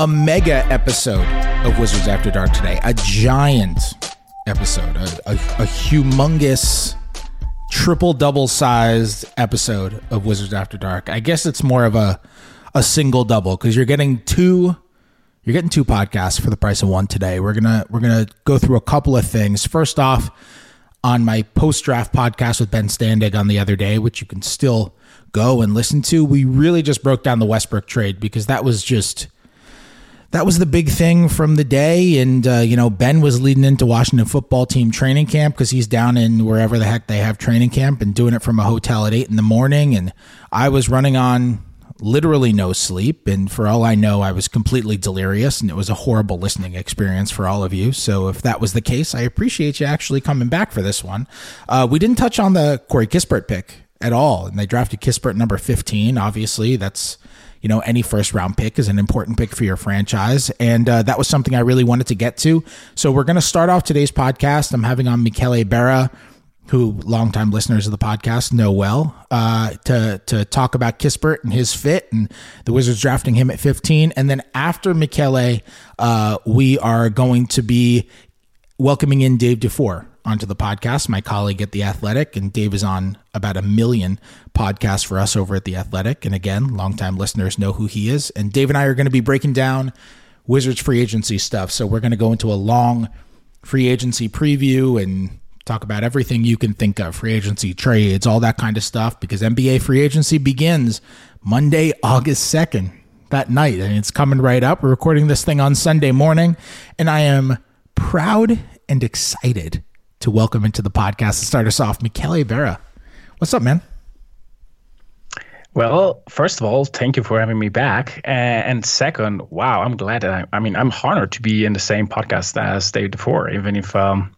A mega episode of Wizards After Dark today. A giant episode, a, a, a humongous triple double sized episode of Wizards After Dark. I guess it's more of a a single double because you're getting two you're getting two podcasts for the price of one today. We're gonna we're gonna go through a couple of things. First off, on my post draft podcast with Ben Standig on the other day, which you can still go and listen to, we really just broke down the Westbrook trade because that was just that was the big thing from the day. And, uh, you know, Ben was leading into Washington football team training camp because he's down in wherever the heck they have training camp and doing it from a hotel at eight in the morning. And I was running on literally no sleep. And for all I know, I was completely delirious and it was a horrible listening experience for all of you. So if that was the case, I appreciate you actually coming back for this one. Uh, we didn't touch on the Corey Kispert pick at all. And they drafted Kispert number 15. Obviously, that's you know, any first round pick is an important pick for your franchise. And uh, that was something I really wanted to get to. So we're going to start off today's podcast. I'm having on Michele Berra, who longtime listeners of the podcast know well, uh, to, to talk about Kispert and his fit and the Wizards drafting him at 15. And then after Michele, uh, we are going to be welcoming in Dave DuFour onto the podcast, my colleague at The Athletic, and Dave is on about a million podcasts for us over at The Athletic. And again, longtime listeners know who he is. And Dave and I are going to be breaking down Wizards free agency stuff. So we're going to go into a long free agency preview and talk about everything you can think of free agency trades, all that kind of stuff, because NBA free agency begins Monday, August 2nd, that night. And it's coming right up. We're recording this thing on Sunday morning, and I am proud and excited to welcome into the podcast to start us off, Michele Vera. What's up, man? Well, first of all, thank you for having me back. And second, wow, I'm glad that I, I mean, I'm honored to be in the same podcast as Dave DuFour, even if um,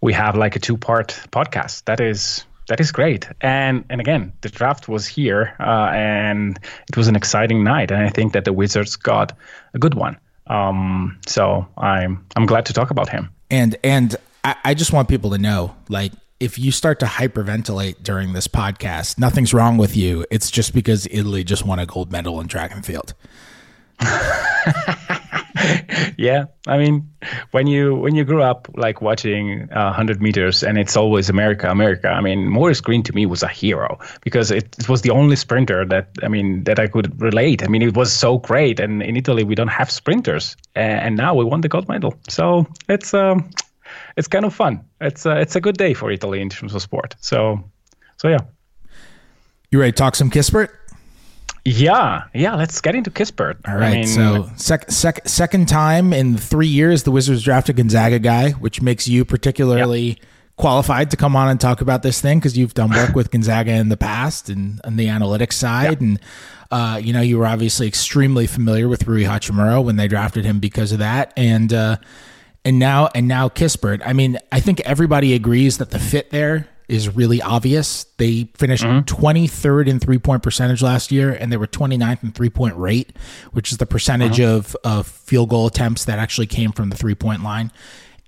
we have like a two part podcast. That is that is great. And and again, the draft was here, uh, and it was an exciting night. And I think that the Wizards got a good one. Um, so I'm I'm glad to talk about him. And and I, I just want people to know, like, if you start to hyperventilate during this podcast, nothing's wrong with you. It's just because Italy just won a gold medal in track and field. yeah, I mean, when you when you grew up like watching uh, 100 meters and it's always America, America. I mean, Maurice Greene to me was a hero because it, it, was the only sprinter that I mean that I could relate. I mean, it was so great, and in Italy we don't have sprinters, and, now we won the gold medal. So it's um, it's kind of fun. It's a, it's a good day for Italy in terms of sport. So so yeah. You ready to talk some Kispert? Yeah, yeah. Let's get into Kispert. All right. I mean, so sec, sec, second time in three years, the Wizards drafted Gonzaga guy, which makes you particularly qualified to come on and talk about this thing because you've done work with Gonzaga in the past and on the analytics side, and uh, you know you were obviously extremely familiar with Rui Hachimura when they drafted him because of that, and. Uh, and now and now Kispert. I mean, I think everybody agrees that the fit there is really obvious. They finished mm-hmm. 23rd in three point percentage last year, and they were 29th in three point rate, which is the percentage mm-hmm. of, of field goal attempts that actually came from the three point line.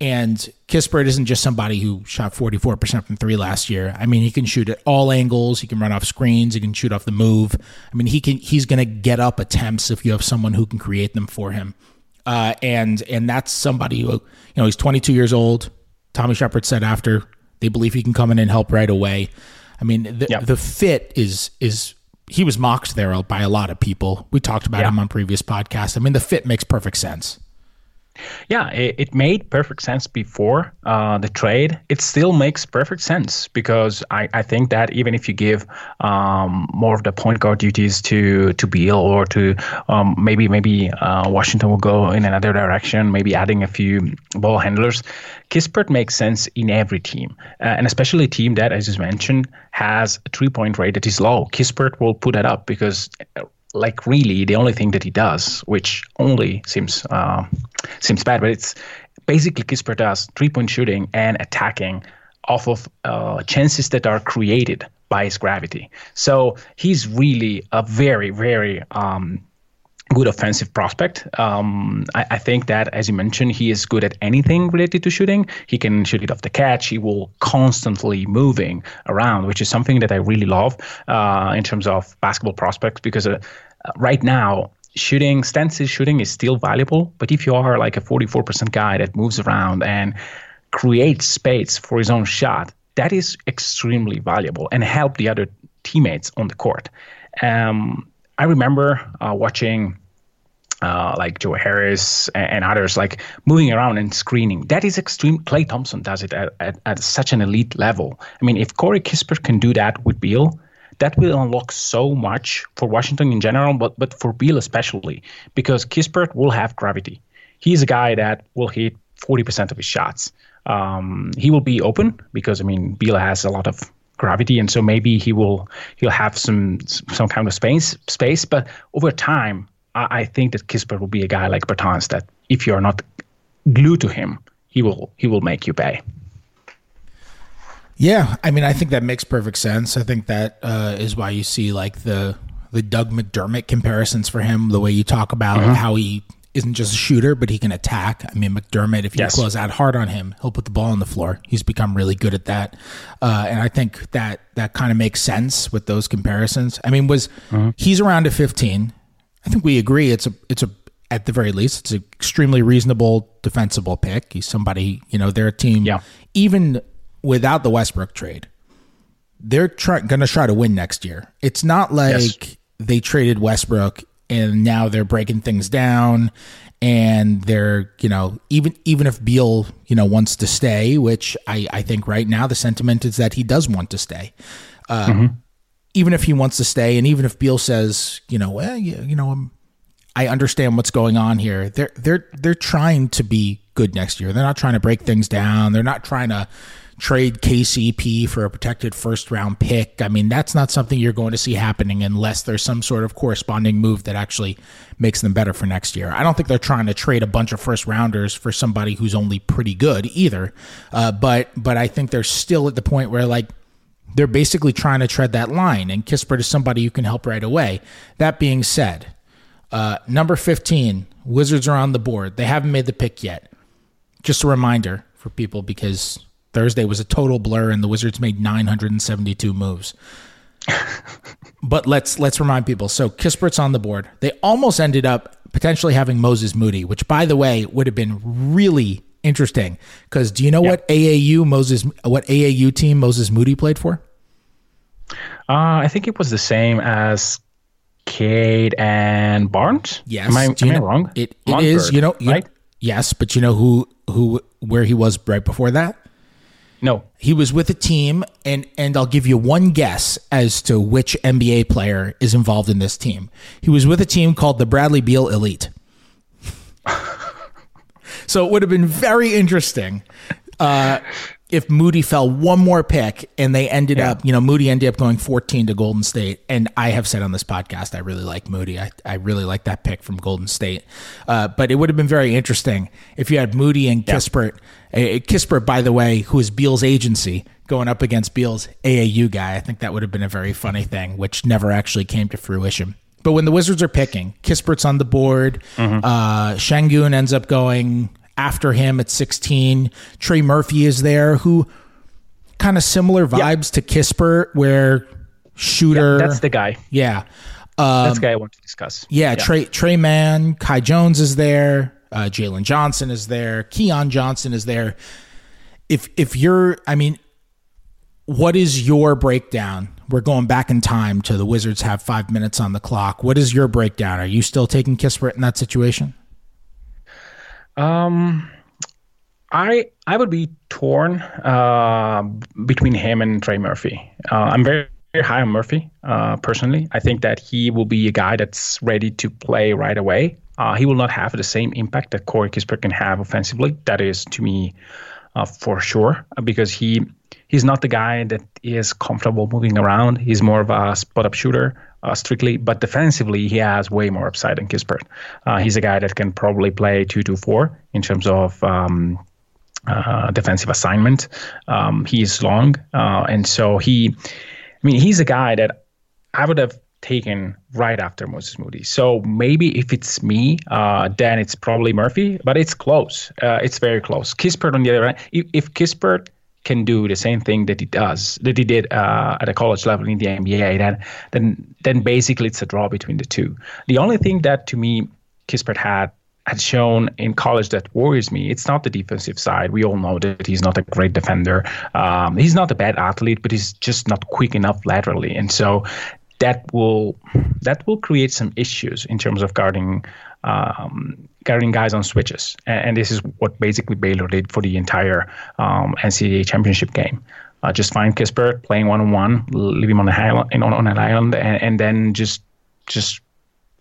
And Kispert isn't just somebody who shot 44% from three last year. I mean, he can shoot at all angles. He can run off screens. He can shoot off the move. I mean, he can. He's going to get up attempts if you have someone who can create them for him. Uh, and and that's somebody who you know he's 22 years old. Tommy Sheppard said after they believe he can come in and help right away. I mean the yep. the fit is is he was mocked there by a lot of people. We talked about him on previous podcasts. I mean the fit makes perfect sense. Yeah, it, it made perfect sense before uh, the trade. It still makes perfect sense because I, I think that even if you give um, more of the point guard duties to to Beal or to um, maybe maybe uh, Washington will go in another direction, maybe adding a few ball handlers. Kispert makes sense in every team, uh, and especially a team that, as you mentioned, has a three point rate that is low. Kispert will put that up because like really the only thing that he does, which only seems uh, seems bad, but it's basically Kispert does three point shooting and attacking off of uh, chances that are created by his gravity. So he's really a very very um, good offensive prospect. Um, I, I, think that, as you mentioned, he is good at anything related to shooting. He can shoot it off the catch. He will constantly moving around, which is something that I really love uh, in terms of basketball prospects because uh, right now, shooting, stencil shooting is still valuable. But if you are like a 44% guy that moves around and creates space for his own shot, that is extremely valuable and help the other teammates on the court. Um, I remember uh, watching uh, like Joe Harris and, others, like moving around and screening. That is extreme. Klay Thompson does it at, at, at such an elite level. I mean, if Corey Kispert can do that with Beal, that will unlock so much for Washington in general, but but for Beal especially, because Kispert will have gravity. He's a guy that will hit 40% of his shots. Um, he will be open because I mean Beal has a lot of gravity, and so maybe he will he'll have some some kind of space space. But over time, I, I think that Kispert will be a guy like Bertans that if you're not glued to him, he will he will make you pay. Yeah, I mean, I think that makes perfect sense. I think that uh, is why you see like the the Doug McDermott comparisons for him. The way you talk about mm-hmm. how he isn't just a shooter, but he can attack. I mean, McDermott, if you yes. close out hard on him, he'll put the ball on the floor. He's become really good at that, uh, and I think that that kind of makes sense with those comparisons. I mean, was mm-hmm. he's around at 15? I think we agree. It's a it's a at the very least, it's an extremely reasonable, defensible pick. He's somebody, you know, they're a team. Yeah. Even without the Westbrook trade, they're try- going to try to win next year. It's not like yes. they traded Westbrook and now they're breaking things down and they're you know even even if Beal you know wants to stay, which I I think right now the sentiment is that he does want to stay. Uh, mm-hmm. Even if he wants to stay, and even if Beal says you know well you, you know I'm, I understand what's going on here. They're they're they're trying to be good next year. They're not trying to break things down. They're not trying to trade KCP for a protected first round pick. I mean, that's not something you're going to see happening unless there's some sort of corresponding move that actually makes them better for next year. I don't think they're trying to trade a bunch of first rounders for somebody who's only pretty good either. Uh, but but I think they're still at the point where like they're basically trying to tread that line, and Kispert is somebody you can help right away. That being said, uh, number 15, Wizards are on the board. They haven't made the pick yet. Just a reminder for people because Thursday was a total blur, and the Wizards made 972 moves. but let's let's remind people. So Kispert's on the board. They almost ended up potentially having Moses Moody, which, by the way, would have been really interesting. Because do you know what AAU Moses what AAU team Moses Moody played for? Uh, I think it was the same as Cade and Barnes. Yes. Am I, am I wrong? It, it is. You know, you right? Know, yes, but you know who who where he was right before that? No. He was with a team, and, and I'll give you one guess as to which NBA player is involved in this team. He was with a team called the Bradley Beal Elite. so it would have been very interesting uh, if Moody fell one more pick and they ended yeah. up, you know, Moody ended up going 14 to Golden State. And I have said on this podcast, I really like Moody. I, I really like that pick from Golden State. Uh, but it would have been very interesting if you had Moody and yeah. Kispert. Uh, Kispert, by the way, who is Beal's agency, going up against Beal's AAU guy. I think that would have been a very funny thing, which never actually came to fruition. But when the Wizards are picking, Kispert's on the board. Mm-hmm. Uh, Sengun ends up going after him at 16. Trey Murphy is there, who kind of similar vibes to Kispert, where shooter. Yeah, that's the guy. Yeah. Um, that's the guy I want to discuss. Yeah, yeah. Trey Tre Mann, Kai Jones is there. Uh, Jalen Johnson is there. Keon Johnson is there. If if you're, I mean, what is your breakdown? We're going back in time to the Wizards have five minutes on the clock. What is your breakdown? Are you still taking Kispert in that situation? Um, I I would be torn uh, between him and Trey Murphy. Uh, I'm very, very high on Murphy uh, personally. I think that he will be a guy that's ready to play right away. Uh, he will not have the same impact that Corey Kispert can have offensively. That is to me uh, for sure because he he's not the guy that is comfortable moving around. He's more of a spot up shooter. Uh, strictly, but defensively, he has way more upside than Kispert. Uh, he's a guy that can probably play two to four in terms of um, uh, defensive assignment. Um, he's long, uh, and so he, I mean, he's a guy that I would have taken right after Moses Moody. So maybe if it's me, uh, then it's probably Murphy, but it's close. Uh, it's very close. Kispert on the other hand, if, if Kispert can do the same thing that he does that he did uh, at a college level in the NBA, then then then basically it's a draw between the two. The only thing that to me Kispert had had shown in college that worries me. It's not the defensive side. We all know that he's not a great defender. Um, he's not a bad athlete, but he's just not quick enough laterally, and so that will that will create some issues in terms of guarding um, guarding guys on switches. And, and, this is what basically Baylor did for the entire um, NCAA championship game. Uh, just find Kispert playing one on one, leave him on the island, on, on an island, and, and then just just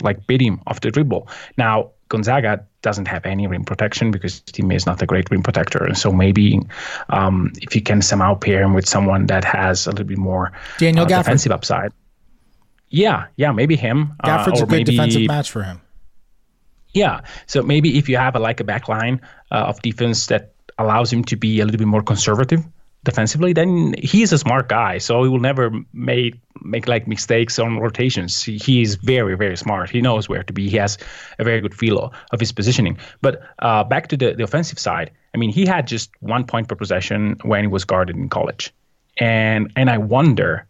like beat him off the dribble. Now Gonzaga doesn't have any rim protection because Timme is not a great rim protector, and so maybe um, if you can somehow pair him with someone that has a little bit more Daniel uh, defensive upside. Yeah, yeah, maybe him. Uh, Gafford's uh, a good maybe, defensive match for him. Yeah, so maybe if you have a, like a back line uh, of defense that allows him to be a little bit more conservative defensively, then he's a smart guy. So he will never make make like mistakes on rotations. He, he is very very smart. He knows where to be. He has a very good feel of his positioning. But uh, back to the, the offensive side, I mean, he had just one point per possession when he was guarded in college, and and I wonder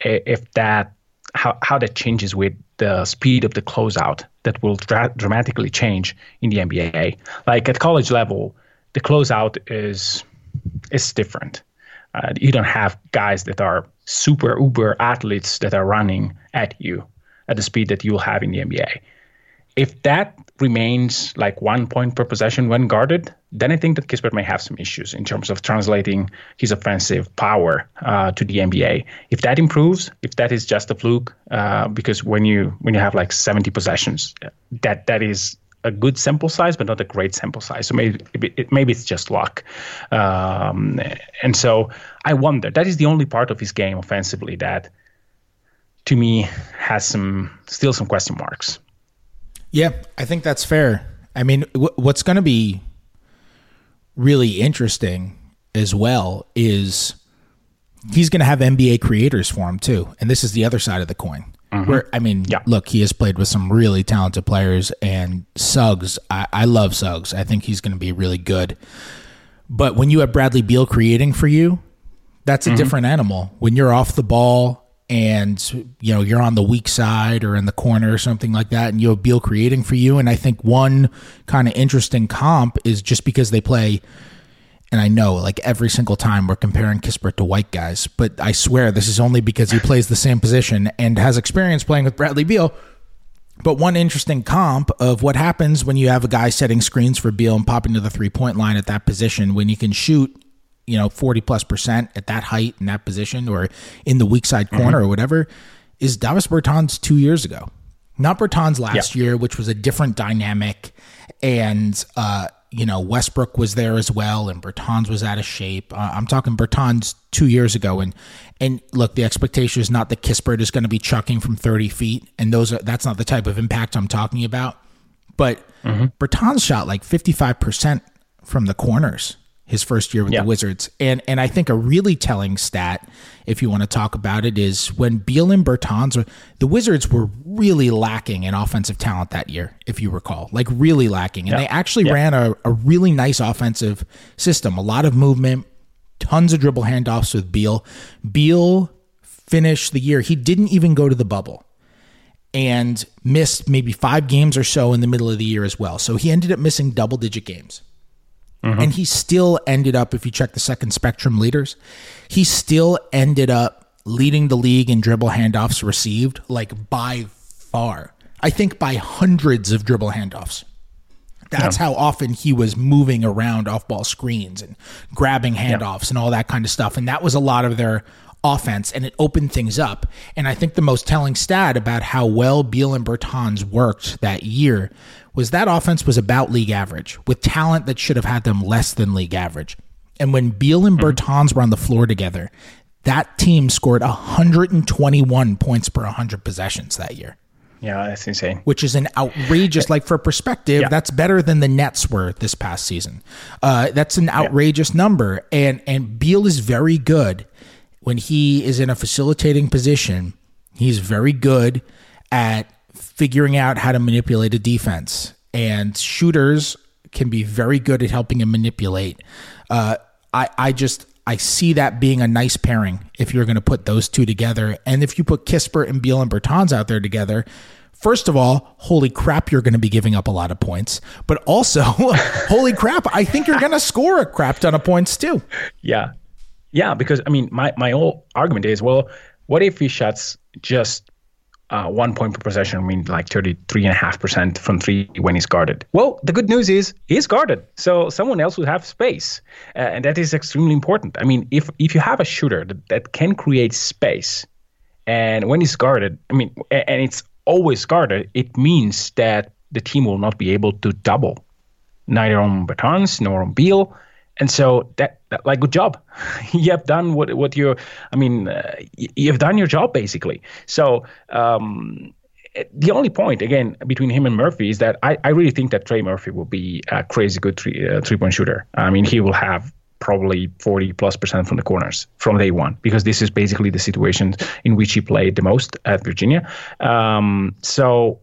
if that how how that changes with the speed of the closeout that will dra- dramatically change in the NBA. Like at college level, the closeout is is different. Uh, you don't have guys that are super uber athletes that are running at you at the speed that you'll have in the NBA. If that remains like one point per possession when guarded, then I think that Kispert may have some issues in terms of translating his offensive power uh, to the NBA. If that improves, if that is just a fluke, uh, because when you when you have like 70 possessions, that that is a good sample size, but not a great sample size. So maybe it, maybe it's just luck. Um, and so I wonder. That is the only part of his game offensively that, to me, has some still some question marks. Yeah, I think that's fair. I mean, w- what's going to be really interesting as well is he's going to have NBA creators for him too, and this is the other side of the coin. Mm-hmm. Where I mean, yeah. look, he has played with some really talented players, and Suggs, I, I love Suggs. I think he's going to be really good. But when you have Bradley Beal creating for you, that's a mm-hmm. different animal. When you're off the ball and you know you're on the weak side or in the corner or something like that and you have Beal creating for you. And I think one kind of interesting comp is just because they play and I know like every single time we're comparing Kispert to white guys but I swear this is only because he plays the same position and has experience playing with Bradley Beal. But one interesting comp of what happens when you have a guy setting screens for Beal and popping to the three point line at that position when you can shoot you know 40 plus percent at that height in that position or in the weak side corner mm-hmm. or whatever is Davis Bertans two years ago. Not Bertans last yeah. year, which was a different dynamic. And, uh, you know, Westbrook was there as well, and Bertans was out of shape. Uh, I'm talking Bertans two years ago, and and look, the expectation is not that Kispert is going to be chucking from 30 feet, and those are that's not the type of impact I'm talking about. But mm-hmm. Bertans shot like 55 percent from the corners his first year with yeah. the Wizards. And and I think a really telling stat, if you want to talk about it, is when Beal and Bertans, the Wizards were really lacking in offensive talent that year, if you recall, like really lacking. And yeah. they actually yeah. ran a, a really nice offensive system, a lot of movement, tons of dribble handoffs with Beal. Beal finished the year, he didn't even go to the bubble and missed maybe five games or so in the middle of the year as well. So he ended up missing double digit games. Mm-hmm. And he still ended up, if you check the second spectrum leaders, he still ended up leading the league in dribble handoffs received, like by far. I think by hundreds of dribble handoffs. That's how often he was moving around off ball screens and grabbing handoffs and all that kind of stuff. And that was a lot of their offense and it opened things up. And I think the most telling stat about how well Beal and Bertans worked that year was that offense was about league average with talent that should have had them less than league average. And when Beal and Bertans were on the floor together, that team scored 121 points per 100 possessions that year. Yeah, that's insane. Which is an outrageous, like for perspective, Yeah. that's better than the Nets were this past season. Uh, that's an outrageous number, and and Beal is very good when he is in a facilitating position. He's very good at figuring out how to manipulate a defense, and shooters can be very good at helping him manipulate. Uh, I I just I see that being a nice pairing if you're going to put those two together. And if you put Kispert and Beal and Bertans out there together, first of all, holy crap, you're going to be giving up a lot of points. But also, holy crap, I think you're going to score a crap ton of points too. Yeah, yeah. Because I mean, my my whole argument is, well, what if he shots just uh, one point per possession, I mean, like 33.5% from three when he's guarded. Well, the good news is he's guarded. So someone else will have space. Uh, and that is extremely important. I mean, if, if you have a shooter that, that can create space, and when he's guarded, I mean, and it's always guarded, it means that the team will not be able to double neither on Bertans nor on Beal. And so that, that like good job, you have done what what you I mean uh, you've done your job basically. So um, the only point again between him and Murphy is that I, I really think that Trey Murphy will be a crazy good three uh, three point shooter. I mean he will have probably 40 plus percent from the corners from day one because this is basically the situation in which he played the most at Virginia. Um, so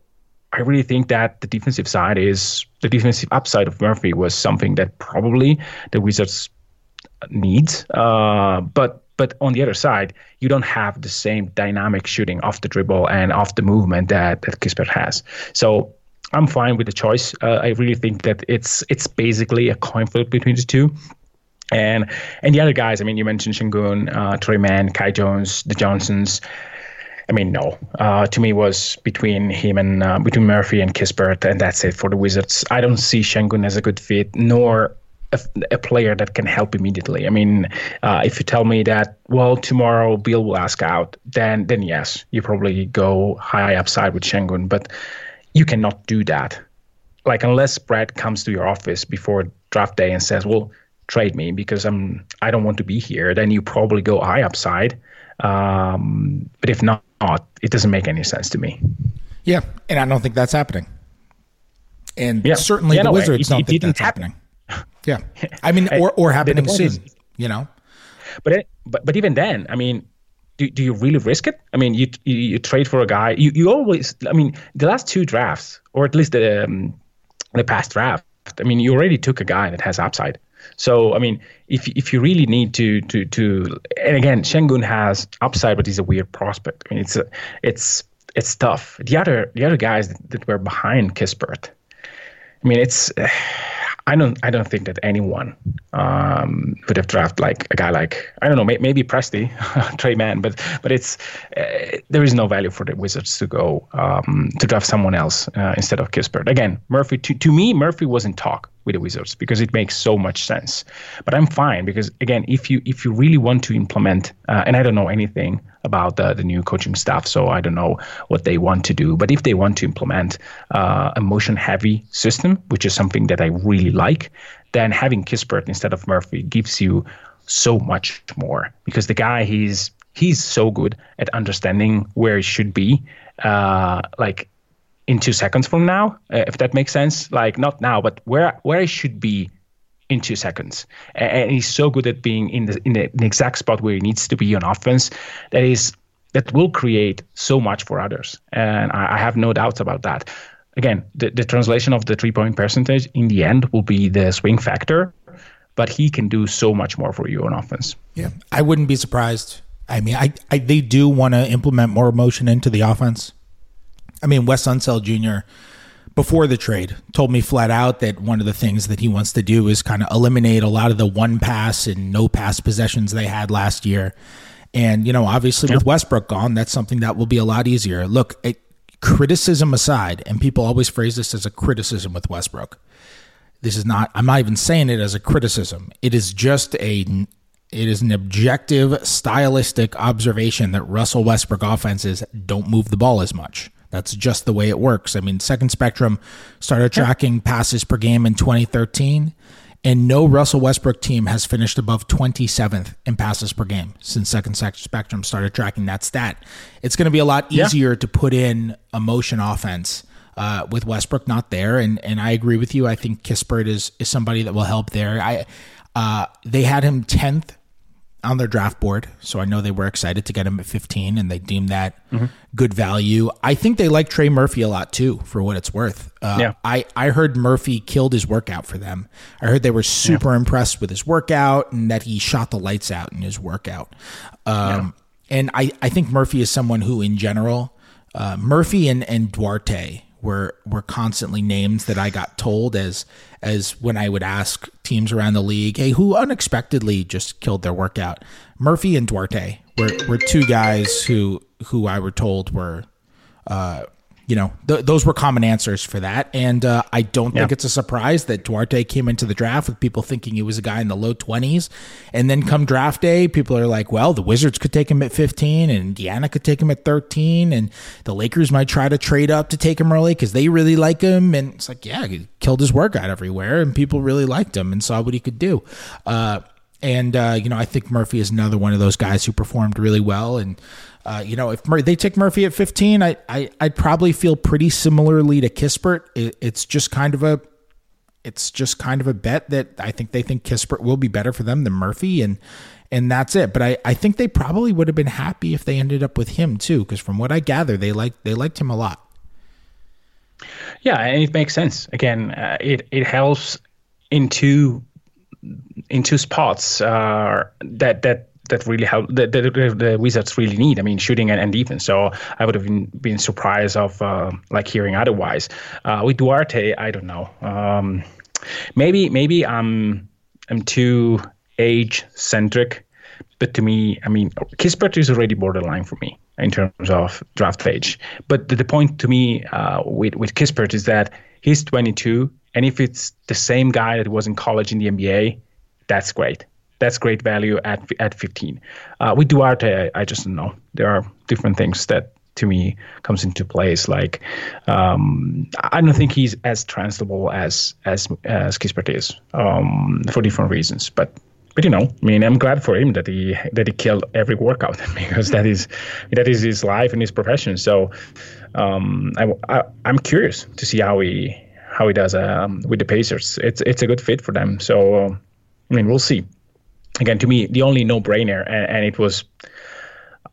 I really think that the defensive side is the defensive upside of Murphy was something that probably the Wizards need. Uh, but but on the other side, you don't have the same dynamic shooting off the dribble and off the movement that that Kispert has. So I'm fine with the choice. Uh, I really think that it's it's basically a coin flip between the two. And and the other guys, I mean, you mentioned Sengun, uh, Tre Mann, Kai Jones, the Johnsons. I mean, no. Uh, to me, was between him and uh, between Murphy and Kispert, and that's it for the Wizards. I don't see Sengun as a good fit, nor a, a player that can help immediately. I mean, uh, if you tell me that, well, tomorrow Bill will ask out, then then yes, you probably go high upside with Sengun, but you cannot do that. Like unless Brad comes to your office before draft day and says, "Well, trade me because I'm I don't want to be here," then you probably go high upside. Um, but if not, it doesn't make any sense to me. Yeah, and I don't think that's happening. And Yeah. certainly Yeah, the no, Wizards it- don't it think that's happening. Yeah, I mean, or or happening soon. is- you know, But it- but but even then, I mean, do, do you really risk it? I mean, you, you you trade for a guy. You you always. I mean, the last two drafts, or at least the um, the past draft. I mean, you already took a guy that has upside. So I mean, if if you really need to to to, and again, Sengun has upside, but he's a weird prospect. I mean, it's a, it's it's tough. The other the other guys that, that were behind Kispert. I mean, it's. I don't. I don't think that anyone um, would have drafted like a guy like I don't know. May, maybe Presti, Tre Mann, but but it's uh, there is no value for the Wizards to go um, to draft someone else uh, instead of Kispert. Again, Murphy. To to me, Murphy was in talk with the Wizards because it makes so much sense. But I'm fine because again, if you if you really want to implement, uh, and I don't know anything about the, the new coaching staff, so I don't know what they want to do. But if they want to implement uh, a motion heavy system, which is something that I really like, then having Kispert instead of Murphy gives you so much more because the guy he's he's so good at understanding where he should be. Uh, like in two seconds from now, uh, if that makes sense. Like not now, but where where I should be in two seconds. And he's so good at being in the in the, in the exact spot where he needs to be on offense. That is that will create so much for others, and I, I have no doubts about that. Again, the, the translation of the three point percentage in the end will be the swing factor, but he can do so much more for you on offense. yeah, I wouldn't be surprised. I mean, I, I they do want to implement more motion into the offense. I mean, Wes Unseld Jr. before the trade told me flat out that one of the things that he wants to do is kind of eliminate a lot of the one pass and no pass possessions they had last year. And you know, obviously with Westbrook gone, that's something that will be a lot easier. Look, it, criticism aside, and people always phrase this as a criticism with Westbrook. this is not I'm not even saying it as a criticism. It is just a it is an objective stylistic observation that Russell Westbrook offenses don't move the ball as much. That's just the way it works. I mean, Second Spectrum started tracking passes per game in 2013 and no Russell Westbrook team has finished above 27th in passes per game since Second Spectrum started tracking that stat. It's going to be a lot easier yeah. to put in a motion offense uh, with Westbrook not there, and and I agree with you. I think Kispert is is somebody that will help there. I uh, they had him 10th on their draft board. So I know they were excited to get him at 15 and they deemed that mm-hmm. good value. I think they like Trey Murphy a lot too, for what it's worth. Uh, yeah. I, I heard Murphy killed his workout for them. I heard they were super yeah. impressed with his workout and that he shot the lights out in his workout. Um, yeah. And I, I think Murphy is someone who, in general, uh, Murphy and, and Duarte were were constantly names that I got told as as when I would ask teams around the league, hey, who unexpectedly just killed their workout? Murphy and Duarte were, were two guys who who I were told were uh, you know, th- those were common answers for that. And uh, I don't think it's a surprise that Duarte came into the draft with people thinking he was a guy in the low 20s. And then come draft day, people are like, well, the Wizards could take him at 15 and Indiana could take him at 13. And the Lakers might try to trade up to take him early because they really like him. And it's like, yeah, he killed his workout everywhere. And people really liked him and saw what he could do. Uh, and, uh, you know, I think Murphy is another one of those guys who performed really well. And, uh, you know, if Mur- they take Murphy at 15, I, I, I'd probably feel pretty similarly to Kispert. It, it's just kind of a, it's just kind of a bet that I think they think Kispert will be better for them than Murphy. And, and that's it. But I, I think they probably would have been happy if they ended up with him too. Cause from what I gather, they like, they liked him a lot. Yeah. And it makes sense. Again, uh, it, it helps in two, in two spots, uh, that, that, that really help the, the, the, Wizards really need. I mean, shooting and, and defense. So I would have been, been surprised of uh, like hearing otherwise. Uh, with Duarte, I don't know. Um, maybe maybe I'm I'm too age centric, but to me, I mean, Kispert is already borderline for me in terms of draft age. But the, the point to me uh, with with Kispert is that he's 22, and if it's the same guy that was in college in the NBA, that's great that's great value at at 15. Uh, with Duarte, I, I, just don't know. There are different things that to me comes into place. Like um, I don't think he's as transferable as as as Kispert is um, for different reasons. But but you know, I mean, I'm glad for him that he that he killed every workout because that is that is his life and his profession. So um, I, I am curious to see how he how he does um, with the Pacers. It's it's a good fit for them. So I mean, we'll see again, to me, the only no-brainer, and, and it was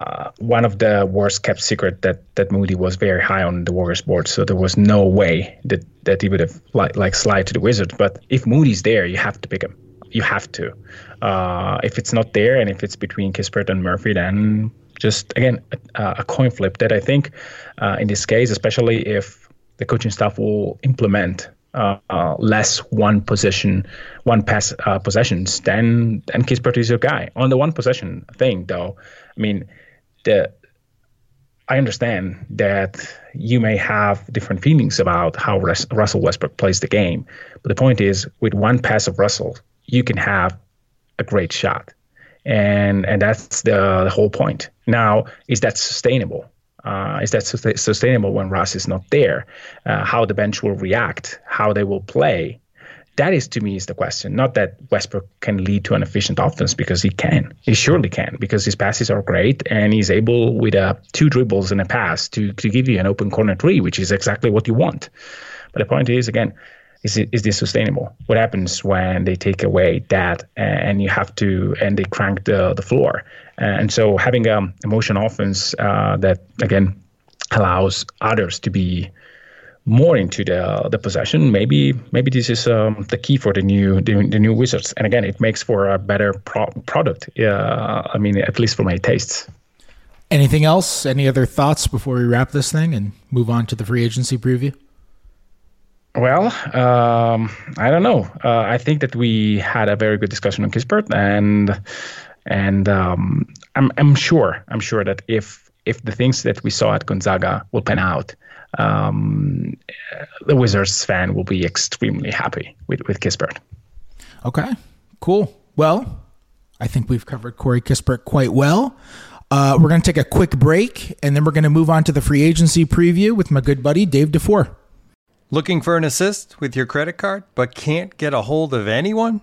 uh, one of the worst kept secret that that Moody was very high on the Warriors board. So there was no way that that he would have like like slide to the Wizards. But if Moody's there, you have to pick him. You have to. Uh, if it's not there, and if it's between Kispert and Murphy, then just again a, a coin flip. That I think uh, in this case, especially if the coaching staff will implement uh, less one possession, one pass uh, possessions, then then Kispert is your guy. On the one possession thing, though, I mean, the I understand that you may have different feelings about how Russell Westbrook plays the game, but the point is, with one pass of Russell, you can have a great shot, and and that's the, the whole point. Now, is that sustainable? Uh, is that sustainable when Russ is not there? Uh, how the bench will react, how they will play. That is to me is the question. Not that Westbrook can lead to an efficient offense because he can. He surely can because his passes are great and he's able with uh, two dribbles and a pass to to give you an open corner three, which is exactly what you want. But the point is again, is it, is this sustainable? What happens when they take away that and you have to and they crank the the floor? And so having a motion offense uh, that again allows others to be more into the the possession. Maybe maybe this is um, the key for the new the, the, new Wizards. And again, it makes for a better pro- product. Yeah, I mean, at least for my tastes. Anything else? Any other thoughts before we wrap this thing and move on to the free agency preview? Well, um, I don't know. Uh, I think that we had a very good discussion on Kispert, and and um, I'm I'm sure I'm sure that if if the things that we saw at Gonzaga will pan out, um, the Wizards fan will be extremely happy with, with Kispert. Okay, cool. Well, I think we've covered Corey Kispert quite well. Uh, we're going to take a quick break, and then we're going to move on to the free agency preview with my good buddy Dave DuFour. Looking for an assist with your credit card, but can't get a hold of anyone?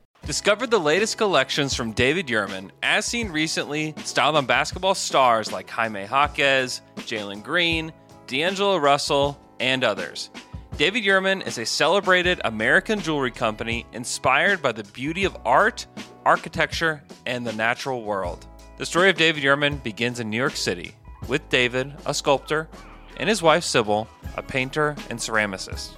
Discover the latest collections from David Yurman, as seen recently, styled on basketball stars like Jaime Jaquez, Jalen Green, D'Angelo Russell, and others. David Yurman is a celebrated American jewelry company inspired by the beauty of art, architecture, and the natural world. The story of David Yurman begins in New York City, with David, a sculptor, and his wife Sybil, a painter and ceramicist.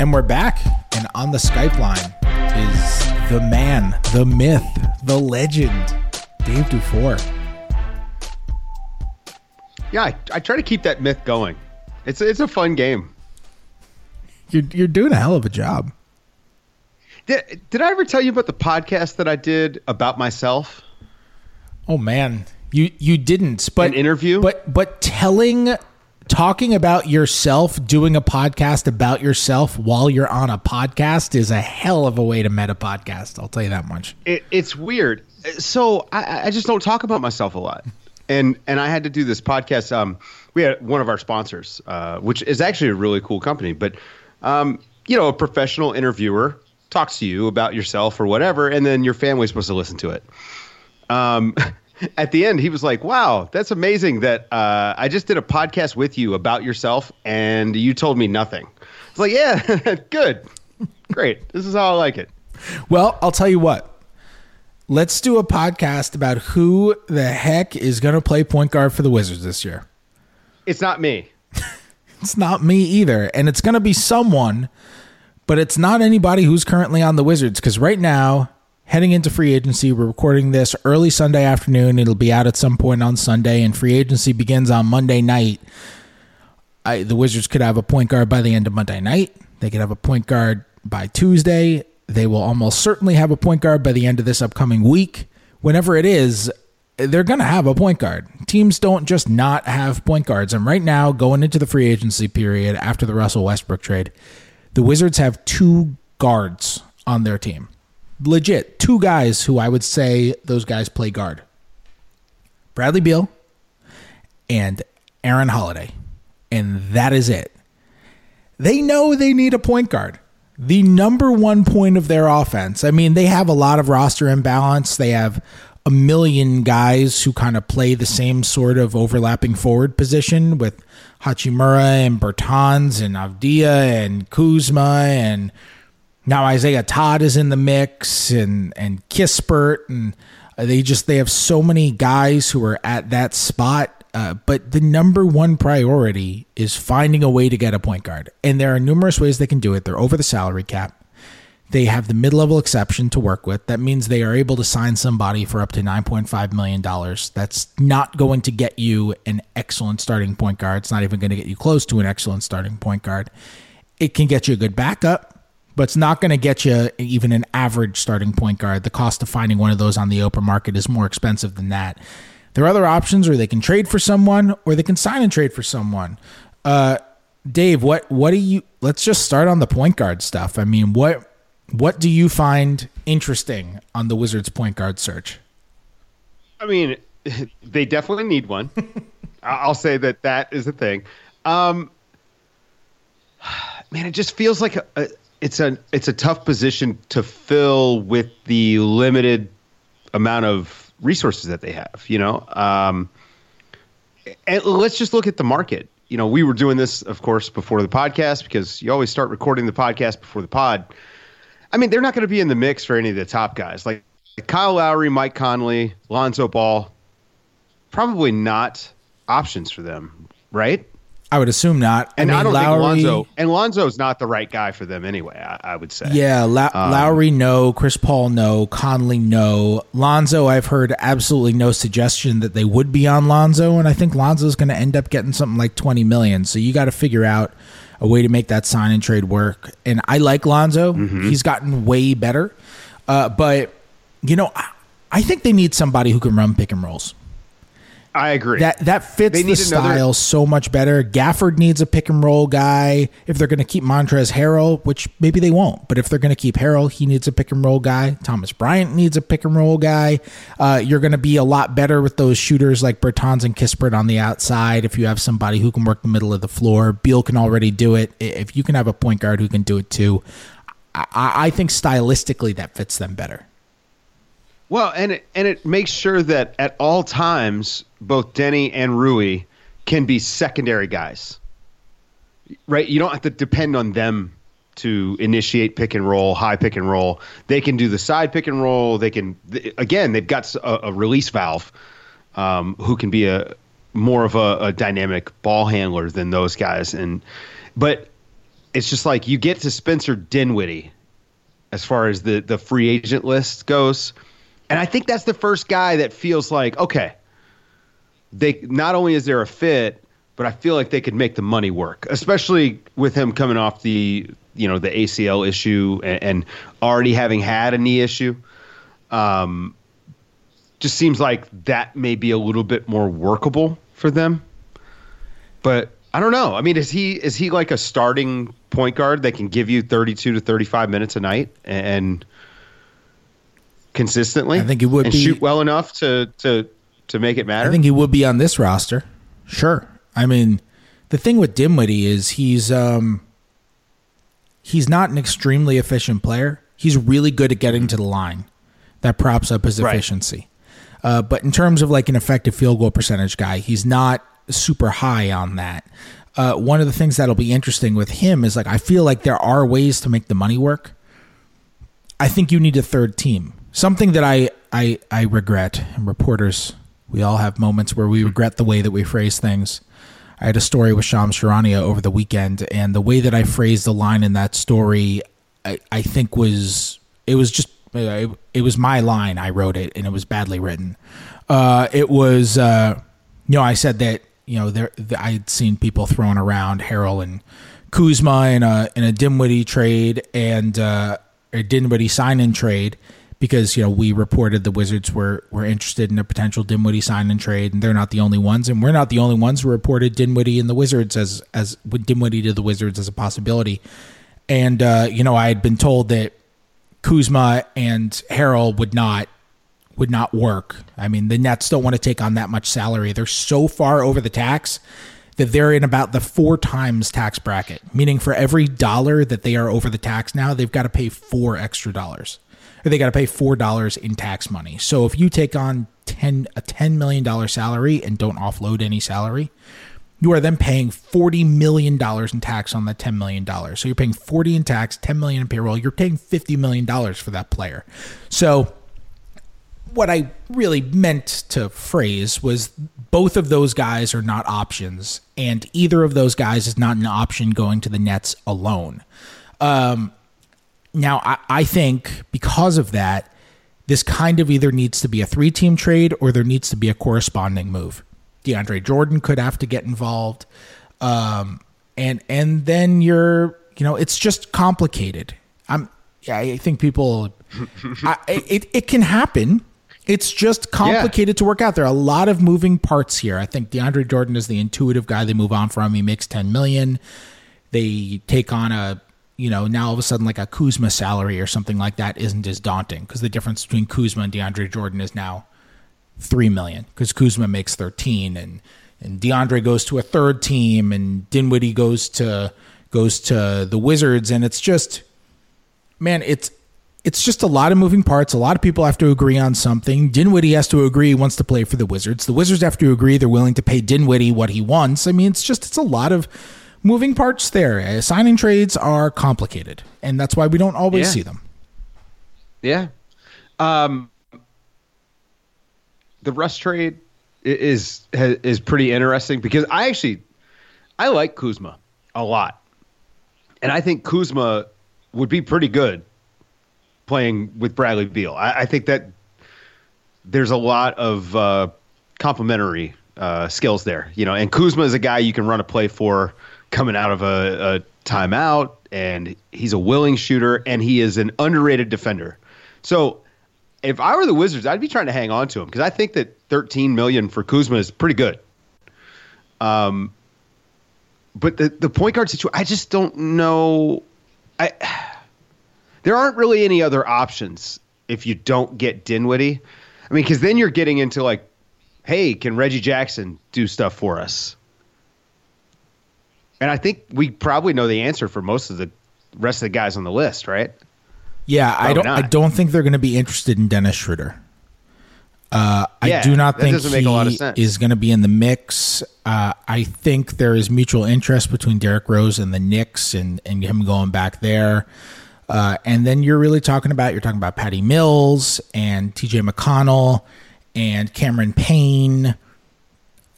And we're back, and on the Skype line is the man, the myth, the legend, Dave DuFour. Yeah, I, I try to keep that myth going. It's it's a fun game. You're you're doing a hell of a job. Did, did I ever tell you about the podcast that I did about myself? Oh man, you you didn't. But An interview? But but telling, talking about yourself, doing a podcast about yourself while you're on a podcast is a hell of a way to meta podcast. I'll tell you that much. It, it's weird. So I, I just don't talk about myself a lot, and and I had to do this podcast. Um, we had one of our sponsors, uh, which is actually a really cool company, but um, you know, a professional interviewer talks to you about yourself or whatever, and then your family's supposed to listen to it. Um, at the end, he was like, "Wow, that's amazing that uh, I just did a podcast with you about yourself, and you told me nothing." It's like, "Yeah, good, great. This is how I like it." Well, I'll tell you what. Let's do a podcast about who the heck is going to play point guard for the Wizards this year. It's not me. It's not me either. And it's going to be someone, but it's not anybody who's currently on the Wizards because right now, heading into free agency, we're recording this early Sunday afternoon. It'll be out at some point on Sunday, and free agency begins on Monday night. I, the Wizards could have a point guard by the end of Monday night. They could have a point guard by Tuesday. They will almost certainly have a point guard by the end of this upcoming week. Whenever it is, they're going to have a point guard. Teams don't just not have point guards. And right now, going into the free agency period after the Russell Westbrook trade, the Wizards have two guards on their team. Legit, two guys who I would say those guys play guard Bradley Beal and Aaron Holiday. And that is it. They know they need a point guard the number one point of their offense. I mean, they have a lot of roster imbalance. They have a million guys who kind of play the same sort of overlapping forward position with Hachimura and Bertans and Avdija and Kuzma and now Isaiah Todd is in the mix and and Kispert and they just they have so many guys who are at that spot uh, but the number one priority is finding a way to get a point guard. And there are numerous ways they can do it. They're over the salary cap. They have the mid level exception to work with. That means they are able to sign somebody for up to $9.5 million. That's not going to get you an excellent starting point guard. It's not even going to get you close to an excellent starting point guard. It can get you a good backup, but it's not going to get you even an average starting point guard. The cost of finding one of those on the open market is more expensive than that. There are other options, where they can trade for someone, or they can sign and trade for someone. Uh, Dave, what what do you? Let's just start on the point guard stuff. I mean, what what do you find interesting on the Wizards point guard search? I mean, they definitely need one. I'll say that that is a thing. Um, man, it just feels like a, a, it's a it's a tough position to fill with the limited amount of resources that they have. You know, um, and let's just look at the market. You know, we were doing this, of course, before the podcast because you always start recording the podcast before the pod. I mean, they're not going to be in the mix for any of the top guys like Kyle Lowry, Mike Conley, Lonzo Ball. Probably not options for them, right? I would assume not. And I, mean, I don't Lowry, think Lonzo and Lonzo's not the right guy for them anyway. I, I would say. Yeah, La- Um, Lowry, no. Chris Paul, no. Conley, no. Lonzo, I've heard absolutely no suggestion that they would be on Lonzo, and I think Lonzo's going to end up getting something like twenty million. So you got to figure out a way to make that sign and trade work. And I like Lonzo; Mm-hmm. he's gotten way better. Uh, but you know, I, I think they need somebody who can run pick and rolls. I agree. That that fits the another- style so much better. Gafford needs a pick and roll guy. If they're going to keep Montrezl Harrell, which maybe they won't, but if they're going to keep Harrell, he needs a pick and roll guy. Thomas Bryant needs a pick and roll guy. Uh, you're going to be a lot better with those shooters like Bertans and Kispert on the outside. If you have somebody who can work the middle of the floor, Beal can already do it. If you can have a point guard who can do it too, I, I think stylistically that fits them better. Well, and it, and it makes sure that at all times both Denny and Rui can be secondary guys. Right? You don't have to depend on them to initiate pick and roll, high pick and roll. They can do the side pick and roll. They can again, they've got a, a release valve um, who can be a more of a, a dynamic ball handler than those guys. And but it's just like you get to Spencer Dinwiddie as far as the the free agent list goes. And I think that's the first guy that feels like, okay, they not only is there a fit, but I feel like they could make the money work, especially with him coming off the you know the ACL issue and, and already having had a knee issue. Um, just seems like that may be a little bit more workable for them. But I don't know. I mean, is he is he like a starting point guard that can give you 32 to 35 minutes a night and consistently? I think he would and be- shoot well enough to to to make it matter. I think he would be on this roster. Sure. I mean, the thing with Dinwiddie is he's um he's not an extremely efficient player. He's really good at getting to the line. That props up his Right. efficiency. Uh, but in terms of like an effective field goal percentage guy, he's not super high on that. Uh, one of the things that'll be interesting with him is like I feel like there are ways to make the money work. I think you need a third team. Something that I I I regret. And reporters, we all have moments where we regret the way that we phrase things. I had a story with Shams Charania over the weekend, and the way that I phrased the line in that story, I, I think was it was just it, it was my line. I wrote it, and it was badly written. Uh, it was uh, you know I said that you know there I had seen people throwing around Harrell and Kuzma in a in a Dinwiddie trade and uh, a Dinwiddie sign in trade because you know we reported the Wizards were were interested in a potential Dinwiddie sign and trade, and they're not the only ones, and we're not the only ones who reported Dinwiddie and the Wizards as as Dinwiddie to the Wizards as a possibility. And uh, you know I had been told that Kuzma and Harrell would not would not work. I mean, the Nets don't want to take on that much salary. They're so far over the tax that they're in about the four times tax bracket, meaning for every dollar that they are over the tax now, they've got to pay four extra dollars. Or they got to pay four dollars in tax money. So if you take on ten a ten million dollar salary and don't offload any salary, you are then paying forty million dollars in tax on that ten million dollars. So you're paying forty in tax, ten million in payroll. You're paying fifty million dollars for that player. So what I really meant to phrase was both of those guys are not options, and either of those guys is not an option going to the Nets alone. Um, now, I, I think because of that, this kind of either needs to be a three team trade or there needs to be a corresponding move. DeAndre Jordan could have to get involved. Um, and and then you're you know it's just complicated. I'm yeah, I think people I, it it can happen. It's just complicated to work out. There are a lot of moving parts here. I think DeAndre Jordan is the intuitive guy they move on from. He makes 10 million. They take on a you know, now all of a sudden like a Kuzma salary or something like that isn't as daunting because the difference between Kuzma and DeAndre Jordan is now three million because Kuzma makes thirteen and and DeAndre goes to a third team and Dinwiddie goes to goes to the Wizards and it's just man, it's it's just a lot of moving parts. A lot of people have to agree on something. Dinwiddie has to agree he wants to play for the Wizards. The Wizards have to agree they're willing to pay Dinwiddie what he wants. I mean, it's just it's a lot of moving parts there. Signing trades are complicated, and that's why we don't always Yeah. see them. Yeah. Um, the Russ trade is is pretty interesting because I actually I like Kuzma a lot, and I think Kuzma would be pretty good playing with Bradley Beal. I, I think that there's a lot of uh, complementary uh, skills there, you know. And Kuzma is a guy you can run a play for coming out of a, a timeout, and he's a willing shooter, and he is an underrated defender. So, if I were the Wizards, I'd be trying to hang on to him because I think that 13 million for Kuzma is pretty good. Um, but the the point guard situation, I just don't know. I there aren't really any other options if you don't get Dinwiddie. I mean, because then you're getting into like, hey, can Reggie Jackson do stuff for us? And I think we probably know the answer for most of the rest of the guys on the list, right? Yeah, I don't. I don't think they're going to be interested in Dennis Schroeder. Uh, I do not think doesn't make a lot of he is going to be in the mix. Uh, I think there is mutual interest between Derrick Rose and the Knicks, and and him going back there. Uh, and then you're really talking about you're talking about Patty Mills and T.J. McConnell and Cameron Payne,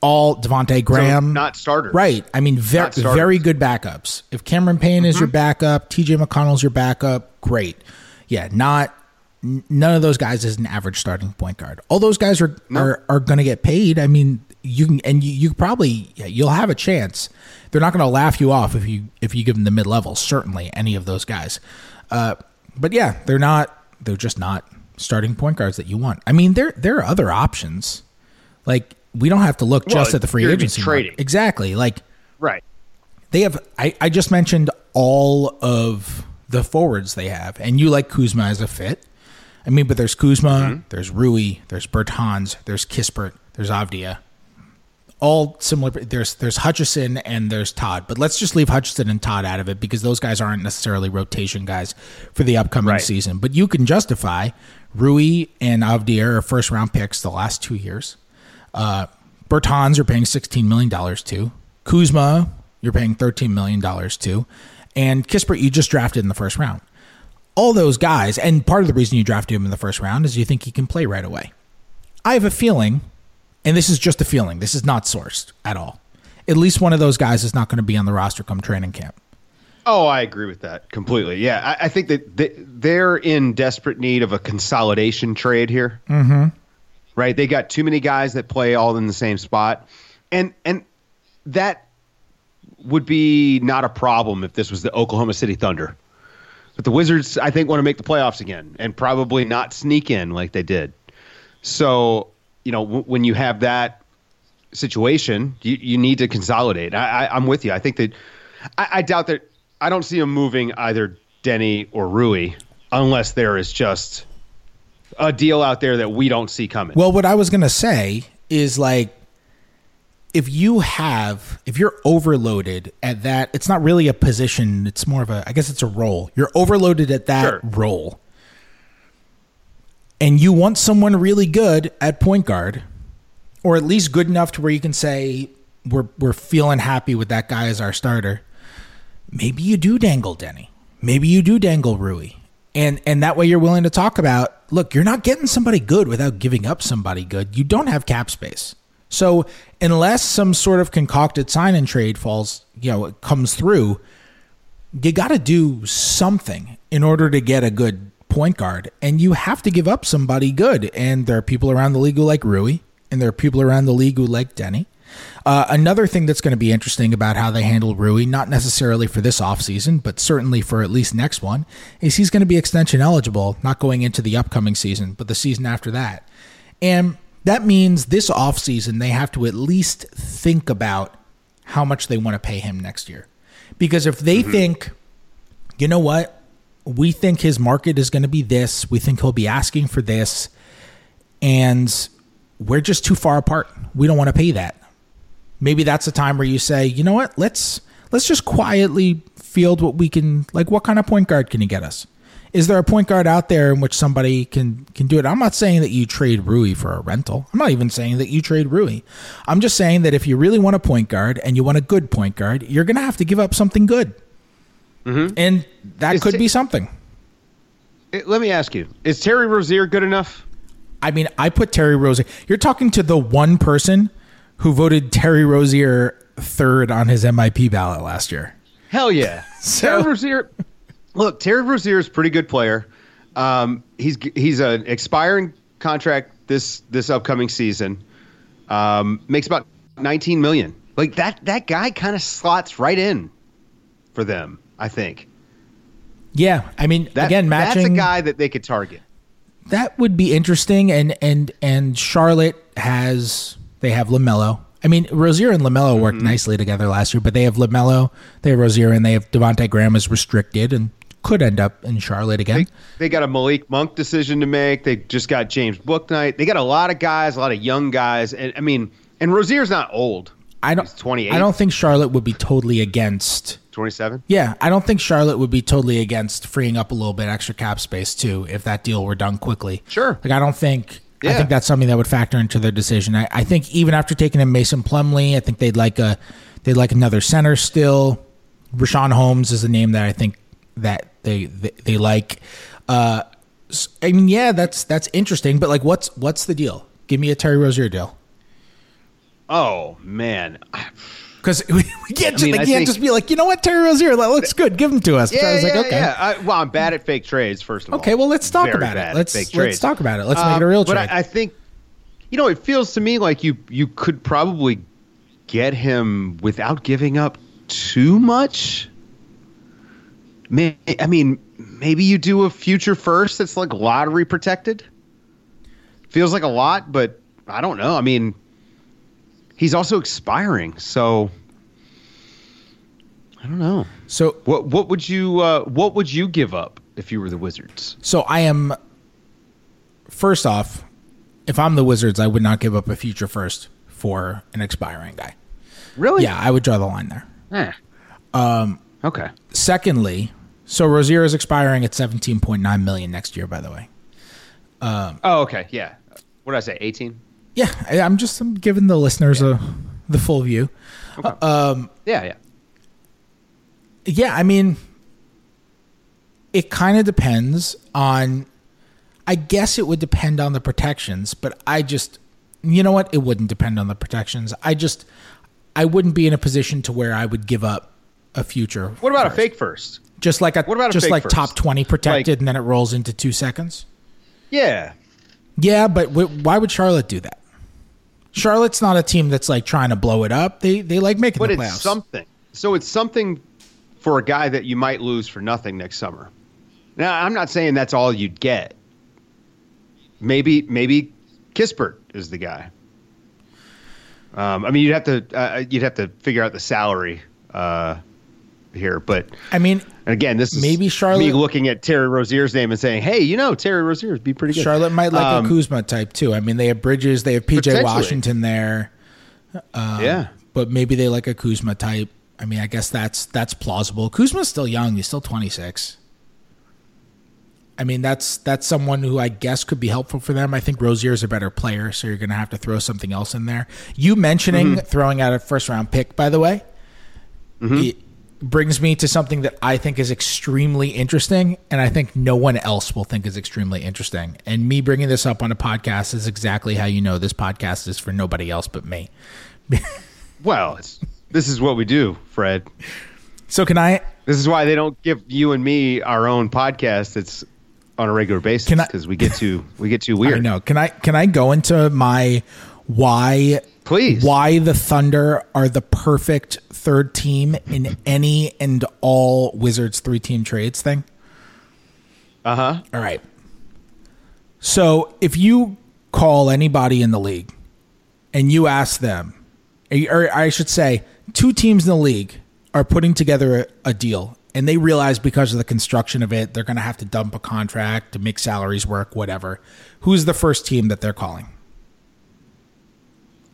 all Devonte Graham, not starters. right? I mean, very very good backups. If Cameron Payne is your backup, T.J. McConnell's your backup, great. Yeah, not none of those guys is an average starting point guard. All those guys are are, are going to get paid. I mean, you can and you, you probably yeah, you'll have a chance. They're not going to laugh you off if you if you give them the mid level. Certainly, any of those guys. Uh, but yeah, they're not. They're just not starting point guards that you want. I mean, there there are other options. Like we don't have to look Well, just at the free agency. market. trading. Exactly. Like Right. they have I, I just mentioned all of the forwards they have and you like Kuzma as a fit. I mean, but there's Kuzma, there's Rui, there's Bertans, there's Kispert, there's Avdija. All similar there's there's Hutchison and there's Todd. But let's just leave Hutchison and Todd out of it because those guys aren't necessarily rotation guys for the upcoming Right. season. But you can justify Rui and Avdija are first round picks the last two years. Uh, Bertans you're paying $16 million to. Kuzma, you're paying $13 million to. And Kispert, you just drafted in the first round. All those guys, and part of the reason you drafted him in the first round is you think he can play right away. I have a feeling, and this is just a feeling, this is not sourced at all. At least one of those guys is not going to be on the roster come training camp. Oh, I agree with that completely. Yeah, I, I think that they, they're in desperate need of a consolidation trade here. Mm-hmm. Right, they got too many guys that play all in the same spot, and and that would be not a problem if this was the Oklahoma City Thunder. But the Wizards, I think, want to make the playoffs again and probably not sneak in like they did. So, you know, w- when you have that situation, you, you need to consolidate. I, I, I'm with you. I think that I, I doubt that I don't see him moving either Denny or Rui unless there is just a deal out there that we don't see coming. Well, what I was going to say is like, if you have, if you're overloaded at that, it's not really a position. It's more of a, I guess it's a role. You're overloaded at that Sure. role. And you want someone really good at point guard, or at least good enough to where you can say, we're, we're feeling happy with that guy as our starter. Maybe you do dangle Denny. Maybe you do dangle Rui. And and that way you're willing to talk about, look, you're not getting somebody good without giving up somebody good. You don't have cap space. So unless some sort of concocted sign and trade falls, you know, comes through, you got to do something in order to get a good point guard, and you have to give up somebody good. And there are people around the league who like Rui, and there are people around the league who like Denny. Uh, another thing that's going to be interesting about how they handle Rui, not necessarily for this offseason, but certainly for at least next one, is he's going to be extension eligible, not going into the upcoming season, but the season after that. And that means this offseason, they have to at least think about how much they want to pay him next year. Because if they think, you know what, we think his market is going to be this, we think he'll be asking for this, and we're just too far apart. We don't want to pay that. Maybe that's a time where you say, you know what, let's let's just quietly field what we can like what kind of point guard can you get us? Is there a point guard out there in which somebody can can do it? I'm not saying that you trade Rui for a rental. I'm not even saying that you trade Rui. I'm just saying that if you really want a point guard and you want a good point guard, you're going to have to give up something good, and that Is could it- be something. Eh, Let me ask you: Is Terry Rozier good enough? I mean, I put Terry Rozier. You're talking to the one person who voted Terry Rozier third on his MIP ballot last year. Hell yeah. So- Terry Rozier. Look, Terry Rozier is a pretty good player. Um, he's he's an expiring contract this this upcoming season. Um, makes about 19 million. Like that that guy kind of slots right in for them. I think Yeah, I mean, that, again, matching that's a guy that they could target. that would be interesting. And and and Charlotte has they have Lamelo. I mean, Rozier and Lamelo worked mm-hmm. nicely together last year, but they have Lamelo, they have Rozier, and they have Devonte' Graham is restricted and could end up in Charlotte again. They, they got a Malik Monk decision to make. They just got James Bouknight. They got a lot of guys, a lot of young guys, and I mean, and Rozier's not old. I don't. He's 28. I don't think Charlotte would be totally against 27. Yeah, I don't think Charlotte would be totally against freeing up a little bit extra cap space too if that deal were done quickly. Sure. Like I don't think I think that's something that would factor into their decision. I, I think even after taking in Mason Plumlee, I think they'd like a they'd like another center still. Richaun Holmes is a name that I think that they they, they like. Uh, I mean, yeah, that's that's interesting, but like, what's what's the deal? Give me a Terry Rozier deal. Oh man, Because we, we can't, just, mean, they I can't think- just be like, you know what, Terry Rozier, that looks good, give him to us. So I Yeah, was like, yeah, okay. yeah. I, well, I'm bad at fake trades. First of all. Okay, well, let's talk Very about it. Let's let's trades. talk about it. Let's make Um, it a real but trade. I, I think, you know, it feels to me like you you could probably get him without giving up too much. May, I mean, maybe you do a future first that's like lottery protected. Feels like a lot, but I don't know. I mean, he's also expiring, so I don't know. so What what would you uh, what would you give up if you were the Wizards? so I am. First off, if I'm the Wizards, I would not give up a future first for an expiring guy. Really? Yeah, I would draw the line there. Eh. Um. Okay. Secondly, so Rozier is expiring at 17.9 million next year. By the way, Oh, okay. Yeah. What did I say? Eighteen. Yeah, I, I'm just I'm giving the listeners a the full view. Uh, um, yeah. Yeah. Yeah, I mean, it kind of depends on. I guess it would depend on the protections, but I just, you know what? It wouldn't depend on the protections. I just, I wouldn't be in a position to where I would give up a future. What about a fake first? Just like a, what about a just like first? top twenty protected, Like- and then it rolls into two seconds. Yeah. Yeah, but w- why would Charlotte do that? Charlotte's not a team that's like trying to blow it up. They they like making But the it's something. So it's something for a guy that you might lose for nothing next summer. Now, I'm not saying that's all you'd get. Maybe maybe Kispert is the guy. Um, I mean, you'd have to uh, you'd have to figure out the salary uh, here, but I mean, again, this is Maybe me Charlotte- looking at Terry Rozier's name and saying, "Hey, you know, Terry Rozier would be pretty good." Charlotte might like Um, a Kuzma type too. I mean, they have Bridges, they have PJ Washington there, yeah, but maybe they like a Kuzma type. I mean, I guess that's that's plausible. Kuzma's still young; he's still twenty six. I mean, that's that's someone who I guess could be helpful for them. I think Rozier's a better player, so you're going to have to throw something else in there. You mentioning Mm-hmm. throwing out a first round pick, by the way, it brings me to something that I think is extremely interesting, and I think no one else will think is extremely interesting. And me bringing this up on a podcast is exactly how you know this podcast is for nobody else but me. well, it's, this is what we do, Fred. So can I? This is why they don't give you and me our own podcast. It's on a regular basis because we get too we get too weird. I know. Can I? Can I go into my why? Please. Why the Thunder are the perfect third team in any and all Wizards three team trades thing? Uh huh. All right. So if you call anybody in the league and you ask them, or I should say, two teams in the league are putting together a, a deal and they realize because of the construction of it, they're going to have to dump a contract to make salaries work, whatever. Who's the first team that they're calling?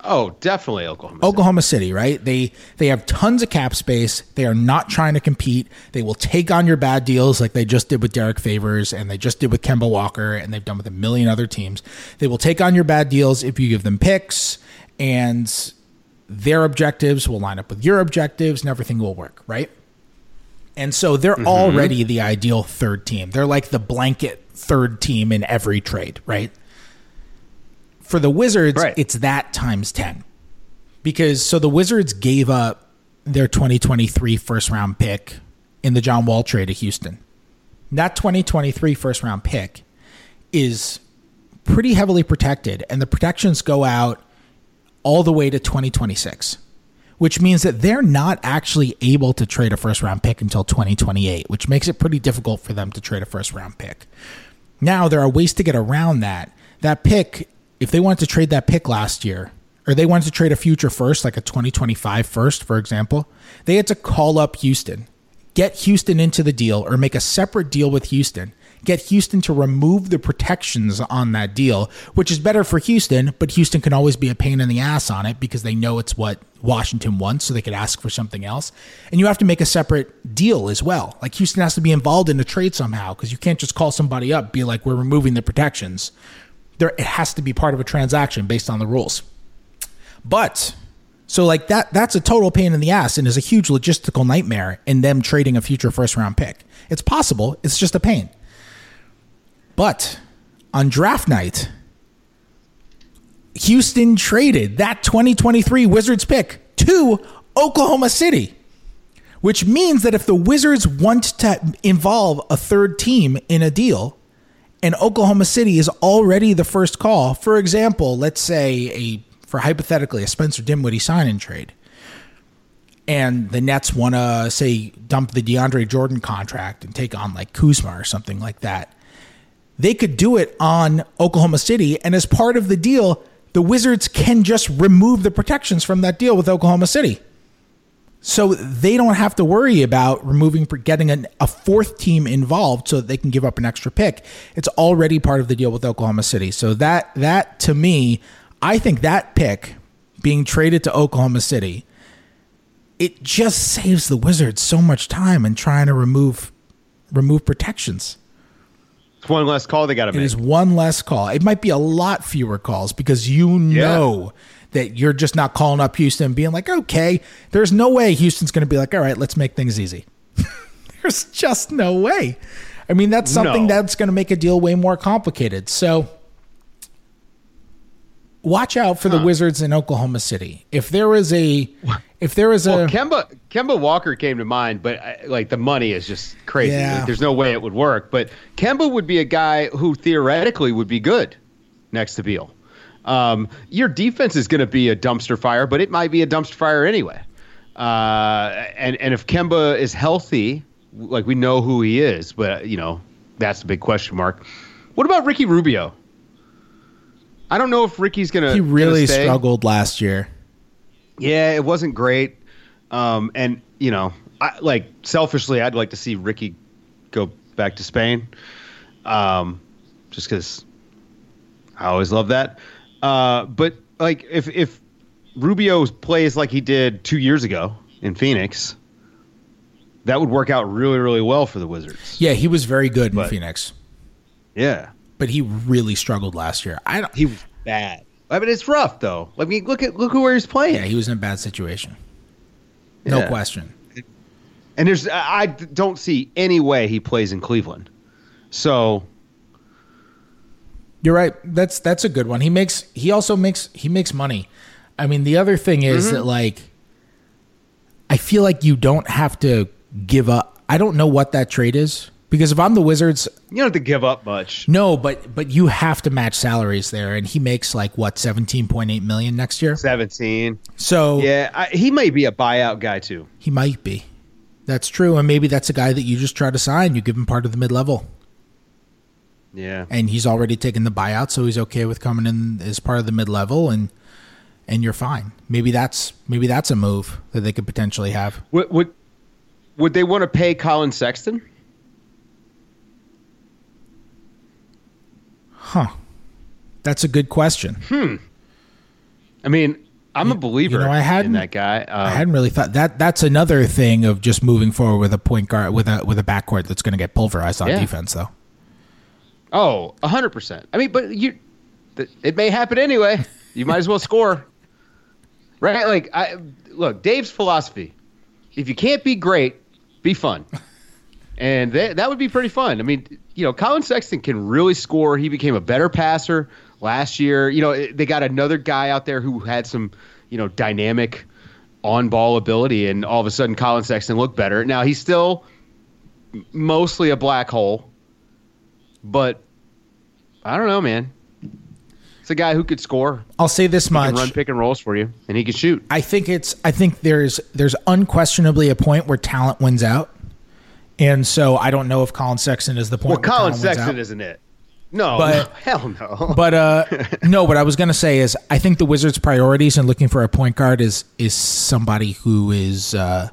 Oh, definitely Oklahoma. City. Oklahoma City, right? They they have tons of cap space. They are not trying to compete. They will take on your bad deals like they just did with Derrick Favors and they just did with Kemba Walker and they've done with a million other teams. They will take on your bad deals if you give them picks and their objectives will line up with your objectives and everything will work, right? And so they're Mm-hmm. already the ideal third team. They're like the blanket third team in every trade, right? For the Wizards, Right. it's that times 10. Because so the Wizards gave up their 2023 first round pick in the John Wall trade to Houston. That 2023 first round pick is pretty heavily protected, and the protections go out all the way to 2026, which means that they're not actually able to trade a first round pick until 2028, which makes it pretty difficult for them to trade a first round pick. Now, there are ways to get around that. That pick, if they wanted to trade that pick last year, or they wanted to trade a future first, like a 2025 first, for example, they had to call up Houston, get Houston into the deal, or make a separate deal with Houston, get Houston to remove the protections on that deal, which is better for Houston, but Houston can always be a pain in the ass on it because they know it's what Washington wants, so they could ask for something else. And you have to make a separate deal as well. Like Houston has to be involved in the trade somehow because you can't just call somebody up, be like, we're removing the protections. There, it has to be part of a transaction based on the rules. But so like that that's a total pain in the ass and is a huge logistical nightmare in them trading a future first round pick. It's possible, it's just a pain. But on draft night, Houston traded that 2023 Wizards pick to Oklahoma City, which means that if the Wizards want to involve a third team in a deal, and Oklahoma City is already the first call, for example, let's say a for hypothetically a Spencer Dinwiddie sign and trade, and the Nets want to say dump the DeAndre Jordan contract and take on like Kuzma or something like that they could do it on Oklahoma City. And as part of the deal, the Wizards can just remove the protections from that deal with Oklahoma City. So they don't have to worry about removing, getting an, a fourth team involved so that they can give up an extra pick. It's already part of the deal with Oklahoma City. So that, that to me, I think that pick being traded to Oklahoma City, it just saves the Wizards so much time in trying to remove, remove protections. It's one less call they got to It make. is one less call. It might be a lot fewer calls because you know that you're just not calling up Houston being like, okay, there's no way Houston's going to be like, all right, let's make things easy. there's just no way. I mean, that's something No. that's going to make a deal way more complicated. So watch out for the Wizards in Oklahoma City. If there is a, if there is was a, Well, Kemba Kemba Walker came to mind, but uh, like the money is just crazy. Yeah. Like, there's no way it would work. But Kemba would be a guy who theoretically would be good next to Beal. Um, your defense is going to be a dumpster fire, but it might be a dumpster fire anyway. Uh, and and if Kemba is healthy, like we know who he is, but you know that's the big question mark. What about Ricky Rubio? I don't know if Ricky's gonna. he really gonna struggled last year. Yeah, it wasn't great. Um, and you know, I, like selfishly, I'd like to see Ricky go back to Spain, um, just because I always love that. Uh, but like, if if Rubio plays like he did two years ago in Phoenix, that would work out really, really well for the Wizards. Yeah, he was very good in Phoenix, Yeah, but he really struggled last year. I don't. he was bad. I mean, it's rough though. I mean, look at look who where he's playing. Yeah, he was in a bad situation. No Yeah. question. And there's I I don't see any way he plays in Cleveland. So You're right. That's that's a good one. He makes he also makes he makes money. I mean, the other thing is mm-hmm. that like I feel like you don't have to give up. I don't know what that trade is because if I'm the Wizards, you don't have to give up much. no, but but you have to match salaries there and he makes like what 17.8 million next year. Seventeen. So Yeah, I, he might be a buyout guy too. he might be. That's true and maybe that's a guy that you just try to sign, you give him part of the mid-level. Yeah. and he's already taken the buyout, so he's okay with coming in as part of the mid level, and and you're fine. Maybe that's maybe that's a move that they could potentially have. Would would would they want to pay Collin Sexton? Huh? That's a good question. Hmm. I mean, I'm a believer you know, I hadn't- that guy. I Um, hadn't really thought that. That's another thing of just moving forward with a point guard with a with a backcourt that's going to get pulverized on Yeah. defense, though. oh, hundred percent. I mean, but you, it may happen anyway. You might as well score, right? Like, I look, Dave's philosophy: if you can't be great, be fun, and that that would be pretty fun. I mean, you know, Collin Sexton can really score. He became a better passer last year. You know, they got another guy out there who had some, you know, dynamic on ball ability, and all of a sudden, Collin Sexton looked better. Now he's still mostly a black hole, but I don't know, man. It's a guy who could score, I'll say this he can much: run pick and rolls for you, and he can shoot. I think it's. I think there's there's unquestionably a point where talent wins out, and so I don't know if Collin Sexton is the point. Well, Collin Sexton isn't it? No, But- no, hell no. But uh, no, what I was gonna say is I think the Wizards' priorities in looking for a point guard is is somebody who is uh,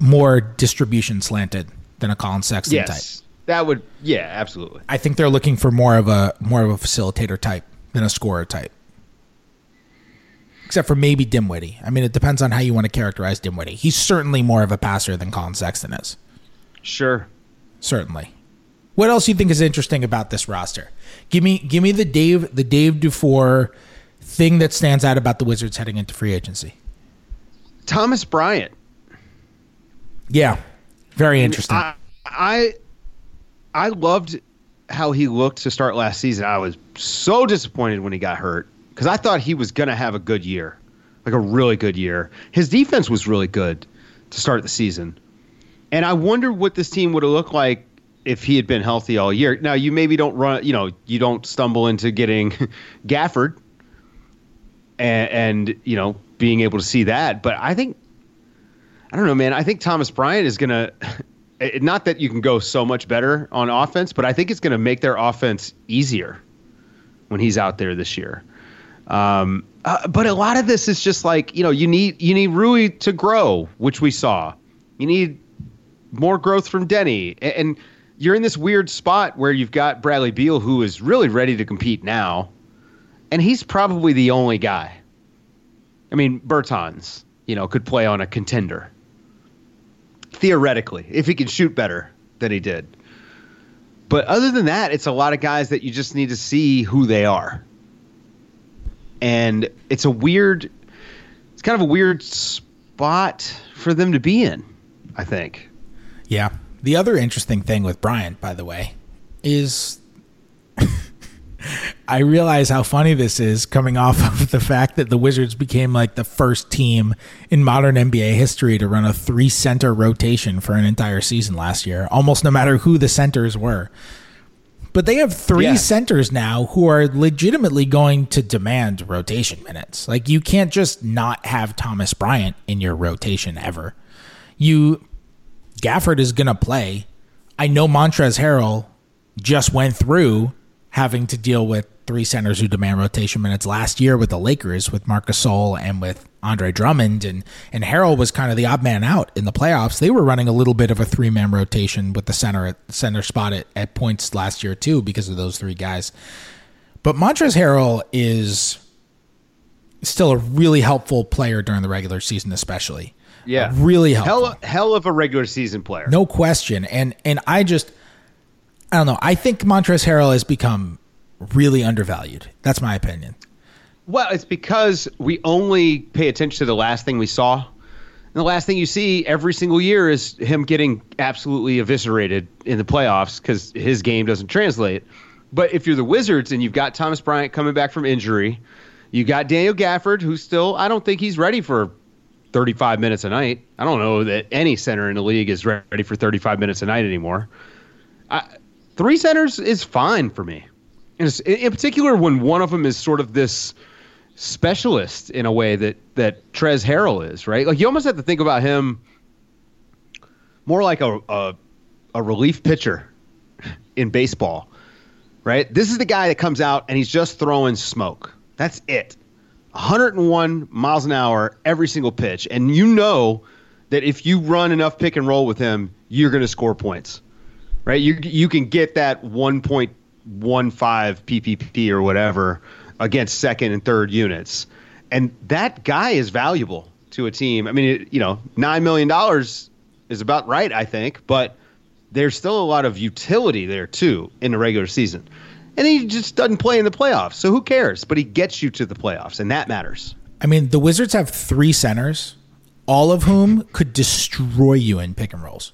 more distribution slanted than a Collin Sexton type. yes, that would. Yeah, absolutely. I think they're looking for more of a more of a facilitator type than a scorer type. Except for maybe Dinwiddie. I mean, it depends on how you want to characterize Dinwiddie. He's certainly more of a passer than Collin Sexton is. Sure. Certainly. What else do you think is interesting about this roster? Give me give me the Dave the Dave DuFour thing that stands out about the Wizards heading into free agency. Thomas Bryant. Yeah. Very interesting. I, I I loved how he looked to start last season. I was so disappointed when he got hurt because I thought he was going to have a good year, like a really good year. His defense was really good to start the season, and I wonder what this team would have looked like if he had been healthy all year. Now you maybe don't run, you know, you don't stumble into getting Gafford, and, and you know being able to see that, but I think I don't know, man. I think Thomas Bryant is going to, not that you can go so much better on offense, but I think it's going to make their offense easier when he's out there this year. Um, uh, but a lot of this is just like you know you need you need Rui to grow, which we saw. You need more growth from Denny, A- and you're in this weird spot where you've got Bradley Beal, who is really ready to compete now, and he's probably the only guy. I mean, Bertans, you know, could play on a contender theoretically, if he can shoot better than he did. But other than that, it's a lot of guys that you just need to see who they are. And it's a weird, it's kind of a weird spot for them to be in, I think. Yeah. The other interesting thing with Bryant, by the way, is I realize how funny this is coming off of the fact that the Wizards became like the first team in modern NBA history to run a three center rotation for an entire season last year, almost no matter who the centers were. But they have three Yeah. centers now who are legitimately going to demand rotation minutes. Like you can't just not have Thomas Bryant in your rotation ever. You Gafford is going to play. I know Montrezl Harrell just went through having to deal with three centers who demand rotation minutes last year with the Lakers, with Marcus Gasol and with Andre Drummond, and and Harrell was kind of the odd man out in the playoffs. They were running a little bit of a three man rotation with the center at center spot at, at points last year too because of those three guys. But Montrezl Harrell is still a really helpful player during the regular season, especially. Yeah. really helpful. Hell, hell of a regular season player. No question. And and I just I don't know. I think Montrezl Harrell has become really undervalued. That's my opinion. Well, it's because we only pay attention to the last thing we saw. And the last thing you see every single year is him getting absolutely eviscerated in the playoffs because his game doesn't translate. But if you're the Wizards and you've got Thomas Bryant coming back from injury, you got Daniel Gafford, who's still, I don't think he's ready for 35 minutes a night. I don't know that any center in the league is ready for 35 minutes a night anymore. I, three centers is fine for me. And in particular, when one of them is sort of this specialist in a way that that Trez Harrell is, right? Like you almost have to think about him more like a a, a relief pitcher in baseball, right? This is the guy that comes out and he's just throwing smoke. That's it. 101 miles an hour every single pitch, and you know that if you run enough pick and roll with him, you're going to score points, right? You you can get that 1.15 PPP or whatever against second and third units, and that guy is valuable to a team. I mean, it, you know, nine million dollars is about right, I think, but there's still a lot of utility there too in the regular season. And he just doesn't play in the playoffs, so who cares? But he gets you to the playoffs, and that matters. I mean, the Wizards have three centers, all of whom could destroy you in pick and rolls.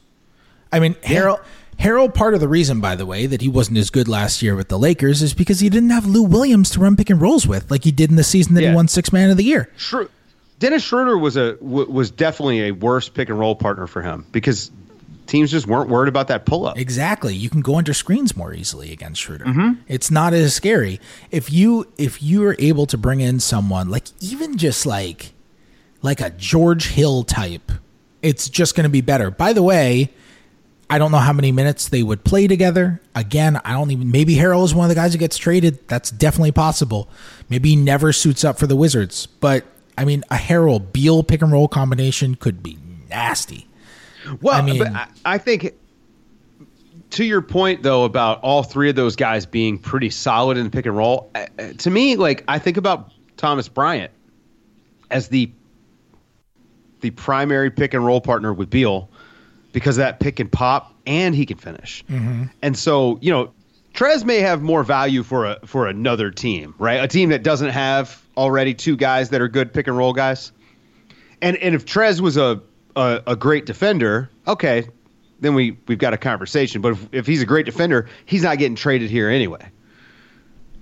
I mean, Harrell. Harrell, part of the reason, by the way, that he wasn't as good last year with the Lakers is because he didn't have Lou Williams to run pick and rolls with, like he did in the season that Yeah. he won Six Man of the Year. Schro- Dennis Schroeder was a w- was definitely a worse pick and roll partner for him because teams just weren't worried about that pull up. Exactly. You can go under screens more easily against Schroeder. Mm-hmm. It's not as scary. If you if you are able to bring in someone like even just like like a George Hill type, it's just going to be better. By the way, I don't know how many minutes they would play together. Again, I don't even maybe Harrell is one of the guys who gets traded. That's definitely possible. Maybe he never suits up for the Wizards. But I mean a Harrell Beal pick and roll combination could be nasty. Well, I mean- but I, I think to your point though about all three of those guys being pretty solid in the pick and roll. uh, uh, To me, like I think about Thomas Bryant as the the primary pick and roll partner with Beal because of that pick and pop and he can finish. Mm-hmm. And so, you know, Trez may have more value for a for another team, right? A team that doesn't have already two guys that are good pick and roll guys. And and if Trez was a a, a great defender, okay, then we we've got a conversation. But if, if he's a great defender, he's not getting traded here anyway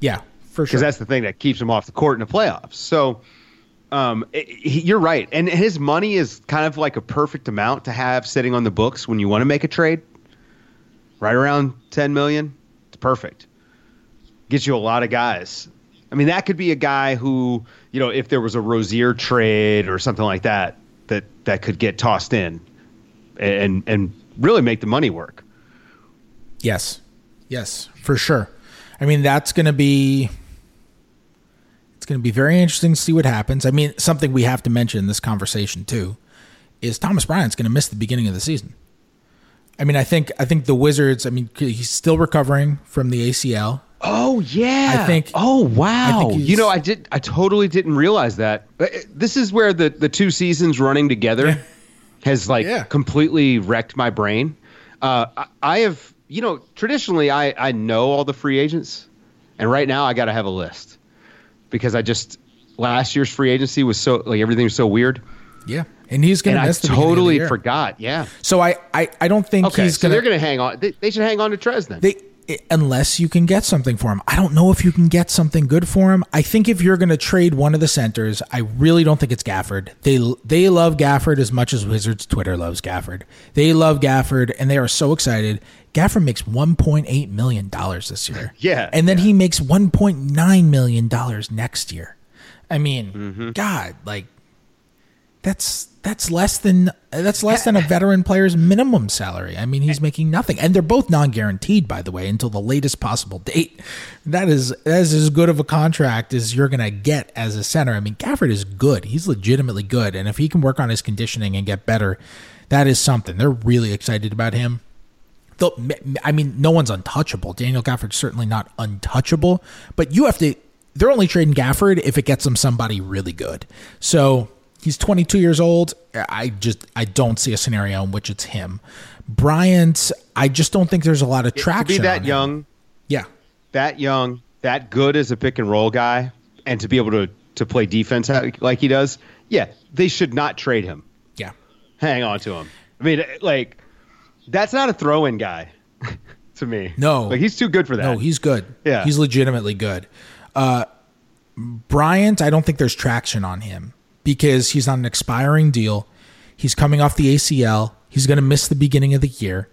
Yeah, for sure. because that's the thing that keeps him off the court in the playoffs. So, um, he, you're right, and his money is kind of like a perfect amount to have sitting on the books when you want to make a trade. Right around ten million, it's perfect. Gets you a lot of guys. I mean, that could be a guy who, you know, if there was a Rozier trade or something like that, that that could get tossed in, and and really make the money work. Yes. Yes, for sure. I mean, that's going to be it's going to be very interesting to see what happens. I mean, something we have to mention in this conversation too is Thomas Bryant's going to miss the beginning of the season. I mean, I think I think the Wizards, I mean, he's still recovering from the ACL. Oh yeah. I think- Oh I wow. think you know, I did. I totally didn't realize that. Uh, This is where the the two seasons running together has like Yeah. completely wrecked my brain. Uh, I, I have, you know, traditionally I I know all the free agents, and right now I got to have a list because I just last year's free agency was so like everything was so weird, Yeah. And he's going and to I miss the beginning of the totally forgot. Yeah. So I, I I don't think Okay. he's so going they're going to hang on. They, they should hang on to Trez then. They unless you can get something for him. I don't know if you can get something good for him. I think if you're going to trade one of the centers, I really don't think it's Gafford. They they love Gafford as much as Wizards Twitter loves Gafford. They love Gafford and they are so excited. Gafford makes 1.8 million dollars this year. Yeah, And then he makes 1.9 million dollars next year. I mean, Mm-hmm. god, like that's that's less than that's less than a veteran player's minimum salary. I mean, he's making nothing, and they're both non-guaranteed, by the way, until the latest possible date. That is that is as good of a contract as you're gonna get as a center. I mean, Gafford is good; he's legitimately good, and if he can work on his conditioning and get better, that is something. They're really excited about him. Though, I mean, no one's untouchable. Daniel Gafford's certainly not untouchable, but you have to. They're only trading Gafford if it gets them somebody really good. So he's 22 years old. I just I don't see a scenario in which it's him. Bryant, I just don't think there's a lot of to traction. be on that young, yeah, that young, that good as a pick and roll guy, and to be able to to play defense like he does, yeah, they should not trade him. yeah. Hang on to him. I mean, like that's not a throw-in guy to me. No. like he's too good for that. No, he's good. Yeah. He's legitimately good. Uh, Bryant, I don't think there's traction on him because he's on an expiring deal. He's coming off the ACL. He's going to miss the beginning of the year.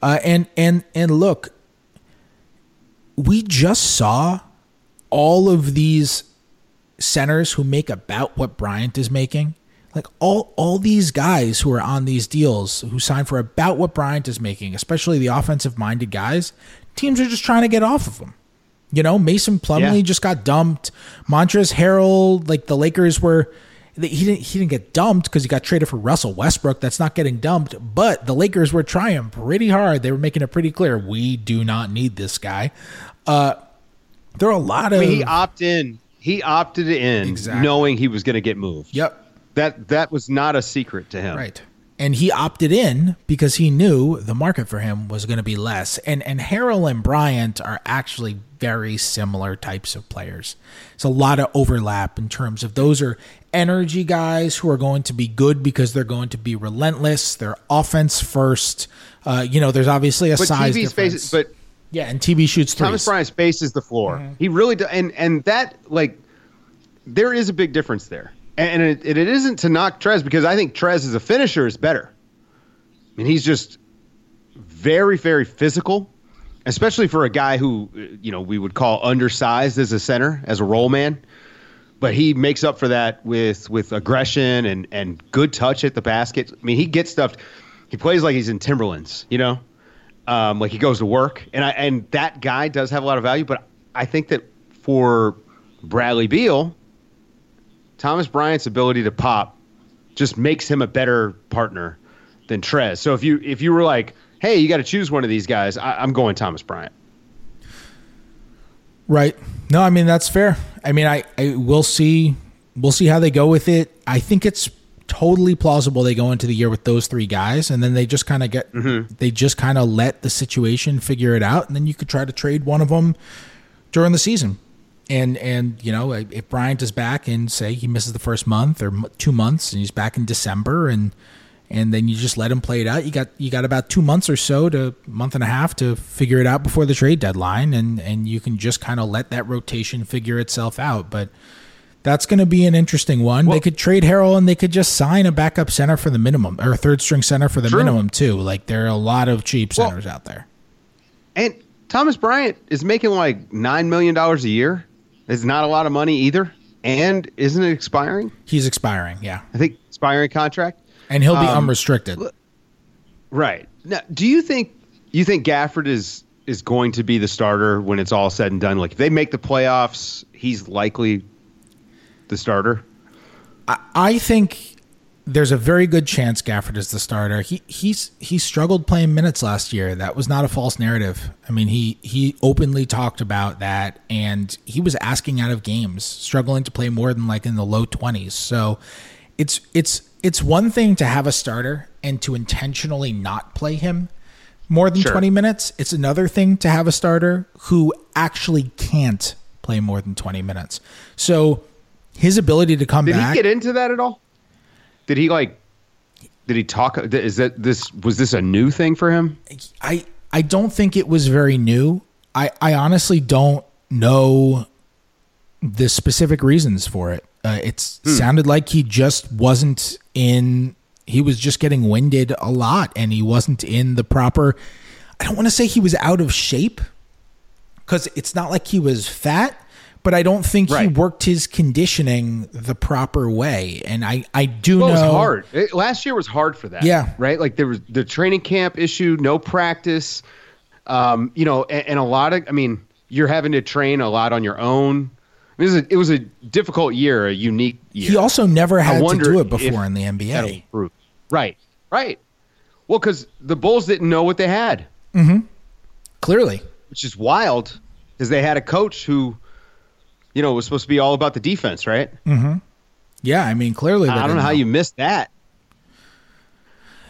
Uh, and and and look, we just saw all of these centers who make about what Bryant is making. Like all all these guys who are on these deals who sign for about what Bryant is making, especially the offensive minded guys, teams are just trying to get off of them. You know, Mason Plumlee Yeah. just got dumped. Montrezl Harrell, like the Lakers were he didn't he didn't get dumped because he got traded for Russell Westbrook. That's not getting dumped, but the Lakers were trying pretty hard. They were making it pretty clear we do not need this guy. Uh there are a lot of I mean, he opted in. he opted in Exactly. knowing he was going to get moved. Yep. That that was not a secret to him. Right. And he opted in because he knew the market for him was going to be less. And and Harrell and Bryant are actually very similar types of players. It's a lot of overlap in terms of those are energy guys who are going to be good because they're going to be relentless. They're offense first. Uh, you know, there's obviously a But size TV difference. but yeah, and TB shoots threes. Thomas Bryant spaces the floor. Mm-hmm. He really does, and and that like there is a big difference there, and it, it isn't to knock Trez because I think Trez as a finisher is better. I mean, he's just very very physical, especially for a guy who uh, you know we would call undersized as a center as a role man. But he makes up for that with with aggression and and good touch at the basket. I mean, he gets stuff. He plays like he's in Timberlands, you know um, like he goes to work, and I and that guy does have a lot of value. But I think that for Bradley Beal, Thomas Bryant's ability to pop just makes him a better partner than Trez. So if you if you were like, hey, you got to choose one of these guys, I, I'm going Thomas Bryant. Right. No, I mean that's fair. I mean, I, I we'll see we'll see how they go with it. I think it's totally plausible they go into the year with those three guys and then they just kind of get mm-hmm. they just kind of let the situation figure it out and then you could try to trade one of them during the season. And and you know, if Bryant is back and say he misses the first month or 2 months and he's back in December and and then you just let him play it out. You got you got about two months or so to month and a half to figure it out before the trade deadline, and and you can just kind of let that rotation figure itself out. But that's going to be an interesting one. they could trade Harrell, and they could just sign a backup center for the minimum, or a third string center for the True. minimum too. Like there are a lot of cheap Well- centers out there. And Thomas Bryant is making like nine million dollars a year. It's not a lot of money either, and isn't it expiring? He's expiring, yeah, I think expiring contract. and he'll be Um, unrestricted. Right. Now, do you think you think Gafford is is going to be the starter when it's all said and done? Like if they make the playoffs, he's likely the starter. I I think there's a very good chance Gafford is the starter. He he's he struggled playing minutes last year. That was not a false narrative. I mean, he he openly talked about that and he was asking out of games, struggling to play more than like in the low 20s. So it's it's it's one thing to have a starter and to intentionally not play him more than Sure. 20 minutes. It's another thing to have a starter who actually can't play more than 20 minutes. So his ability to come Did back he get into that at all? Did he like? Did he talk? Is that this was this a new thing for him? I I don't think it was very new. I I honestly don't know the specific reasons for it. Uh, it sounded like he just wasn't in. He was just getting winded a lot, and he wasn't in the proper. I don't want to say he was out of shape because it's not like he was fat, but I don't think he worked his conditioning the proper way. And I I do Well, it know was hard. It- last year was hard for that. Yeah. Right. Like there was the training camp issue, no practice. Um, you know, and, and a lot of. I mean, you're having to train a lot on your own. It was a, it was a difficult year, a unique year. He also never had to do it before in the NBA. Right. Right. Well, because the Bulls didn't know what they had. Clearly. which is wild because they had a coach who, you know, it was supposed to be all about the defense, right? Yeah, I mean, clearly. I don't know how you missed that.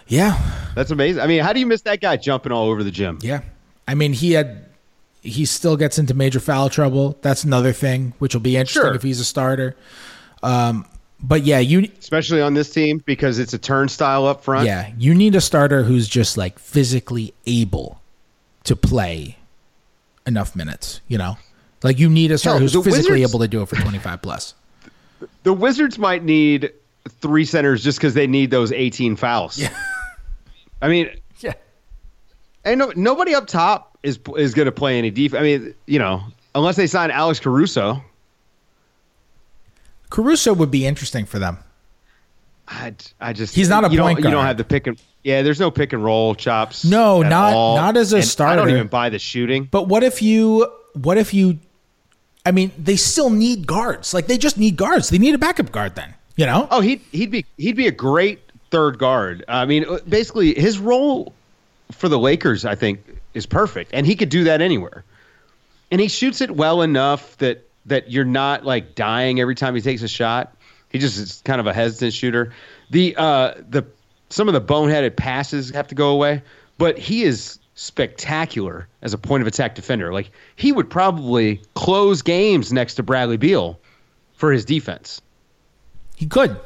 Yeah, That's amazing. I mean, how do you miss that guy jumping all over the gym? yeah. I mean, he had. He still gets into major foul trouble. That's another thing, which will be interesting Sure. if he's a starter. Um, but yeah, you Especially on this team because it's a turnstile up front. yeah you need a starter who's just like physically able to play enough minutes. You know, like you need a starter Hell, who's physically Wizards- able to do it for twenty five plus. The Wizards might need three centers just because they need those 18 fouls. Yeah. I mean, Yeah. and no, nobody up top is is going to play any defense. I mean, you know, unless they sign Alex Caruso. Caruso would be interesting for them. I, I just He's not a you point don't, You don't have the pick and yeah. There's no pick and roll chops. No, not- all. not as a And I don't even buy the shooting. But what if you? What if you? I mean, they still need guards. Like they just need guards. They need a backup guard. Then you know. Oh, he'd he'd be he'd be a great third guard. I mean, basically his role for the Lakers, I think, is perfect, and he could do that anywhere. And he shoots it well enough that that you're not like dying every time he takes a shot. He just is kind of a hesitant shooter. The uh, the some of the boneheaded passes have to go away, but he is spectacular as a point of attack defender. Like he would probably close games next to Bradley Beal for his defense. He could.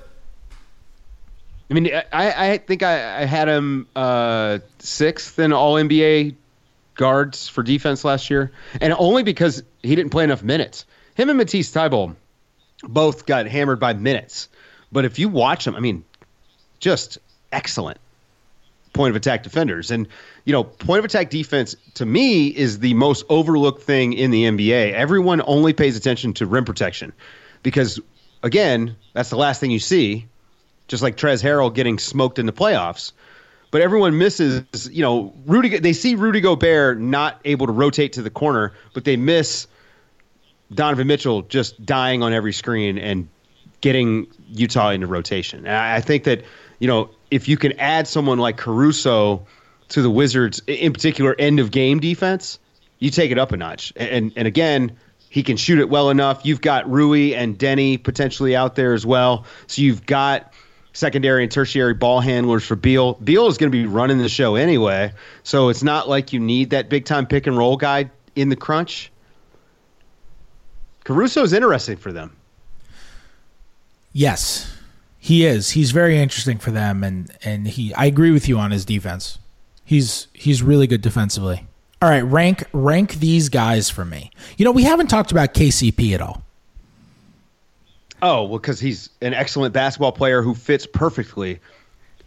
I mean, I, I think I, I had him uh, sixth in All NBA guards for defense last year, and only because he didn't play enough minutes. Him and Matisse Thybulle both got hammered by minutes, but if you watch them, I mean, just excellent point of attack defenders. And you know, point of attack defense to me is the most overlooked thing in the NBA. Everyone only pays attention to rim protection because, again, that's the last thing you see. Just like Trez Harrell getting smoked in the playoffs, but everyone misses. You know, Rudy. They see Rudy Gobert not able to rotate to the corner, but they miss Donovan Mitchell just dying on every screen and getting Utah into rotation. And I think that you know if you can add someone like Caruso to the Wizards, in particular end of game defense, you take it up a notch. And and again, he can shoot it well enough. You've got Rui and Denny potentially out there as well. So you've got secondary and tertiary ball handlers for Beal. Beal is going to be running the show anyway, so it's not like you need that big time pick and roll guy in the crunch. Caruso is interesting for them. Yes, he is. He's very interesting for them, and and he. I agree with you on his defense. He's he's really good defensively. All right, rank rank these guys for me. You know, we haven't talked about KCP at all. Oh, well, because he's an excellent basketball player who fits perfectly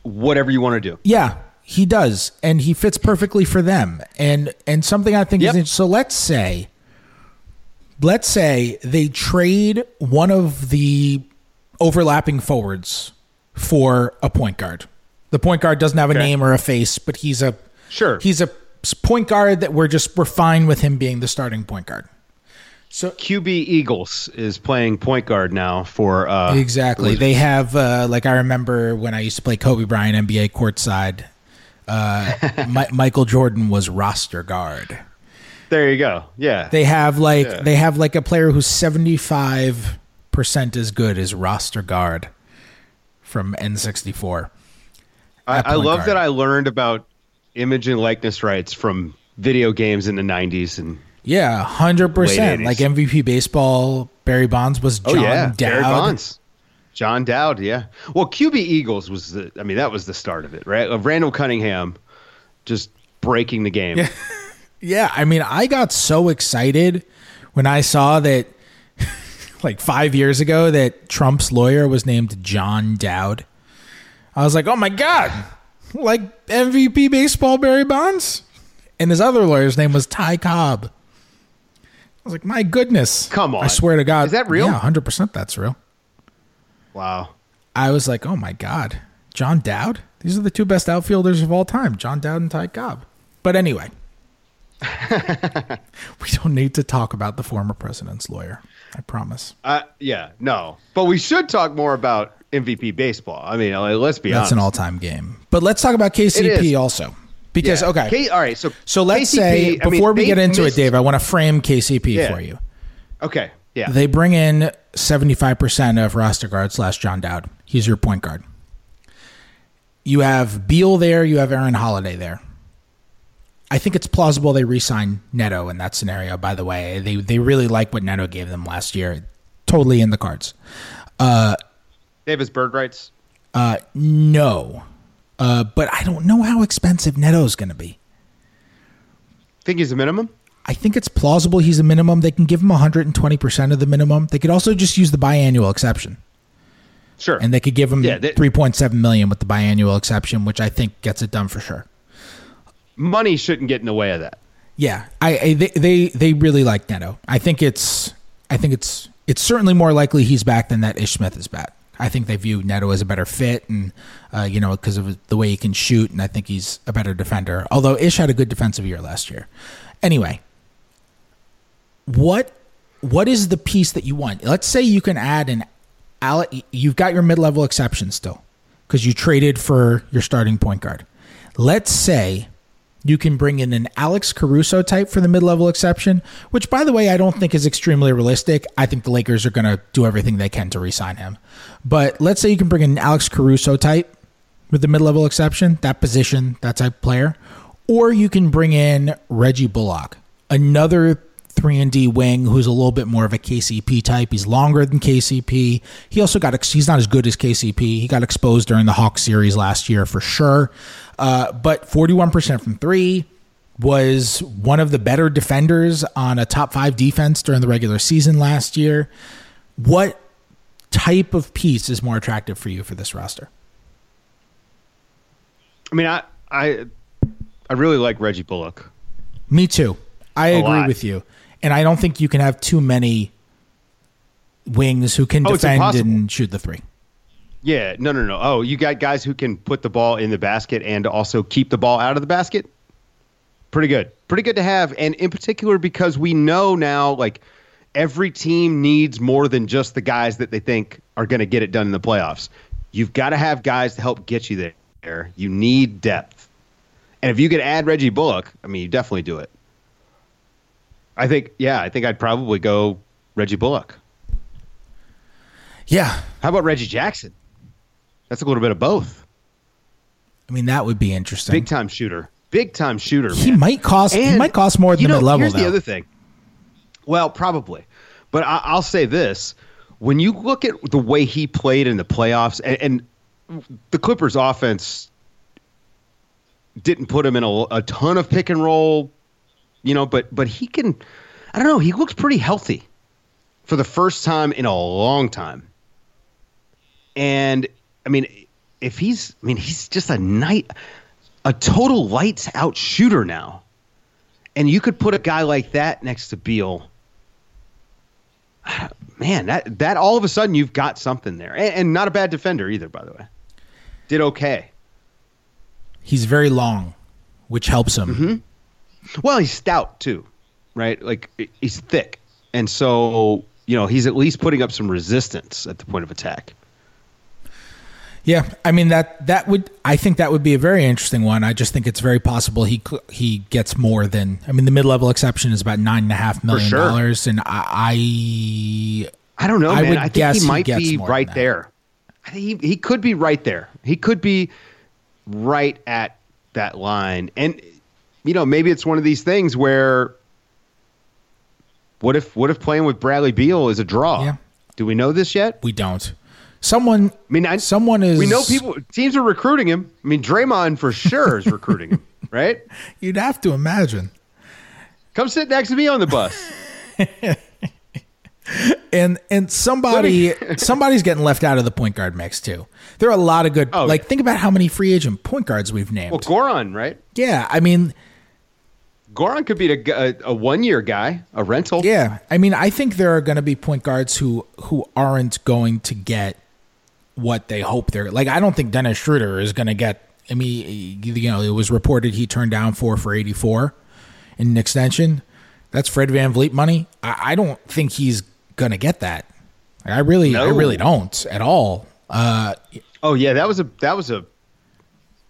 whatever you want to do. Yeah, he does, and he fits perfectly for them. And and something I think Yep. is so. Let's say, let's say they trade one of the overlapping forwards for a point guard. The point guard doesn't have a Okay. name or a face, but he's a Sure. He's a point guard that we're just we're fine with him being the starting point guard. So QB Eagles is playing point guard now for uh, Exactly. They have uh, like I remember when I used to play Kobe Bryant NBA courtside. Uh, Mi- Michael Jordan was roster guard. There you go. Yeah. They have like Yeah. they have like a player who's seventy five percent as good as roster guard from N sixty four. I, I love guard. that I learned about image and likeness rights from video games in the 90s and Yeah, hundred percent. Like MVP baseball, Barry Bonds was oh John yeah, Dowd. Barry Bonds. John Dowd, yeah. Well, QB Eagles was the I mean that was the start of it, right? Of Randall Cunningham just breaking the game. Yeah, I mean, I got so excited when I saw that, like five years ago, that Trump's lawyer was named John Dowd. I was like, oh my God, like MVP baseball Barry Bonds? And his other lawyer's name was Ty Cobb. I was like, my goodness. Come on. I swear to God. Is that real? Yeah, 100% that's real. Wow. I was like, oh my God, John Dowd? These are the two best outfielders of all time, John Dowd and Ty Cobb. But anyway, we don't need to talk about the former president's lawyer. I promise. Uh, yeah, no. But we should talk more about MVP baseball. I mean, let's be honest. That's honest. an all time game. But let's talk about KCP also. Because, Yeah. okay. K- all right, so so let's KCP, say, I mean, before we get into missed- it, Dave, I want to frame KCP Yeah. for you. Okay. Yeah. They bring in 75% of roster guard slash John Dowd. He's your point guard. You have Beal there. You have Aaron Holiday there. I think it's plausible they re-sign Neto in that scenario. By the way, they they really like what Neto gave them last year. Totally in the cards. Uh, Davis bird rights. Uh, no, uh, but I don't know how expensive Neto's going to be. Think he's a minimum? I think it's plausible he's a minimum. They can give him 120% of the minimum. They could also just use the biannual exception. Sure. and they could give him Yeah, they- 3.7 million with the biannual exception, which I think gets it done for sure. Money shouldn't get in the way of that. Yeah, I, I they, they they really like Neto. I think it's I think it's it's certainly more likely he's back than that Ish Smith is back. I think they view Neto as a better fit, and uh, you know because of the way he can shoot, and I think he's a better defender. Although Ish had a good defensive year last year. Anyway, what what is the piece that you want? Let's say you can add an you've got your mid level exception still because you traded for your starting point guard. Let's say You can bring in an Alex Caruso type for the mid level exception, which, by the way, I don't think is extremely realistic. I think the Lakers are going to do everything they can to re sign him. But let's say you can bring in an Alex Caruso type with the mid level exception, that position, that type player. Or you can bring in Reggie Bullock, another three and D wing who's a little bit more of a KCP type. He's longer than KCP. He also got he's not as good as KCP. He got exposed during the Hawks series last year for sure. Uh, but 41% from three was one of the better defenders on a top five defense during the regular season last year. What type of piece is more attractive for you for this roster? I mean, I I I really like Reggie Bullock. Me too. I A agree lot. with you. And I don't think you can have too many wings who can Oh, defend and shoot the three. Yeah, no, no, no. Oh, you got guys who can put the ball in the basket and also keep the ball out of the basket. Pretty good. Pretty good to have. And in particular, because we know now, like, every team needs more than just the guys that they think are going to get it done in the playoffs. You've got to have guys to help get you there. You need depth. And if you could add Reggie Bullock, I mean, you definitely do it. I think, yeah, I think I'd probably go Reggie Bullock. Yeah. How about Reggie Jackson? That's a little bit of both. I mean, that would be interesting. Big time shooter. Big time shooter. he man. might cost he might cost more than the mid level Here's though. the other thing. Well, probably, but I, I'll say this: when you look at the way he played in the playoffs, and, and the Clippers' offense didn't put him in a, a ton of pick and roll, you know, but but he can. I don't know. He looks pretty healthy for the first time in a long time. And I mean, if he's, I mean, he's just a night, a total lights out shooter now. And you could put a guy like that next to Beal. Man, that that all of a sudden you've got something there, and, and not a bad defender either, by the way. Did okay. He's very long, which helps him. Mm-hmm. Well, he's stout too, right? Like he's thick, and so you know he's at least putting up some resistance at the point of attack. Yeah, I mean that that would I think that would be a very interesting one. I just think it's very possible he he gets more than I mean the mid level exception is about nine and a half million sure. dollars, and I, I don't know, I man. would I think guess he he might gets be right there. I think he, he could be right there. He could be right at that line. And you know, maybe it's one of these things where what if what if playing with Bradley Beal is a draw? Yeah. Do we know this yet? we don't. Someone, I mean, I, someone is. we know people teams are recruiting him. I mean, Draymond for sure is recruiting him, right? You'd have to imagine. Come sit next to me on the bus. and and somebody somebody's getting left out of the point guard mix too. There are a lot of good. Oh, like yeah. think about how many free agent point guards we've named. Well, Goran, right? yeah, I mean, Goran could be a a one year guy, a rental. yeah, I mean, I think there are going to be point guards who who aren't going to get what they hope they're like. I don't think Dennis Schroeder is going to get. I mean, you know, it was reported he turned down four for eighty four in an extension. That's Fred VanVleet money. I, I don't think he's going to get that. I really, I really don't at all. Uh, Oh yeah, that was a that was a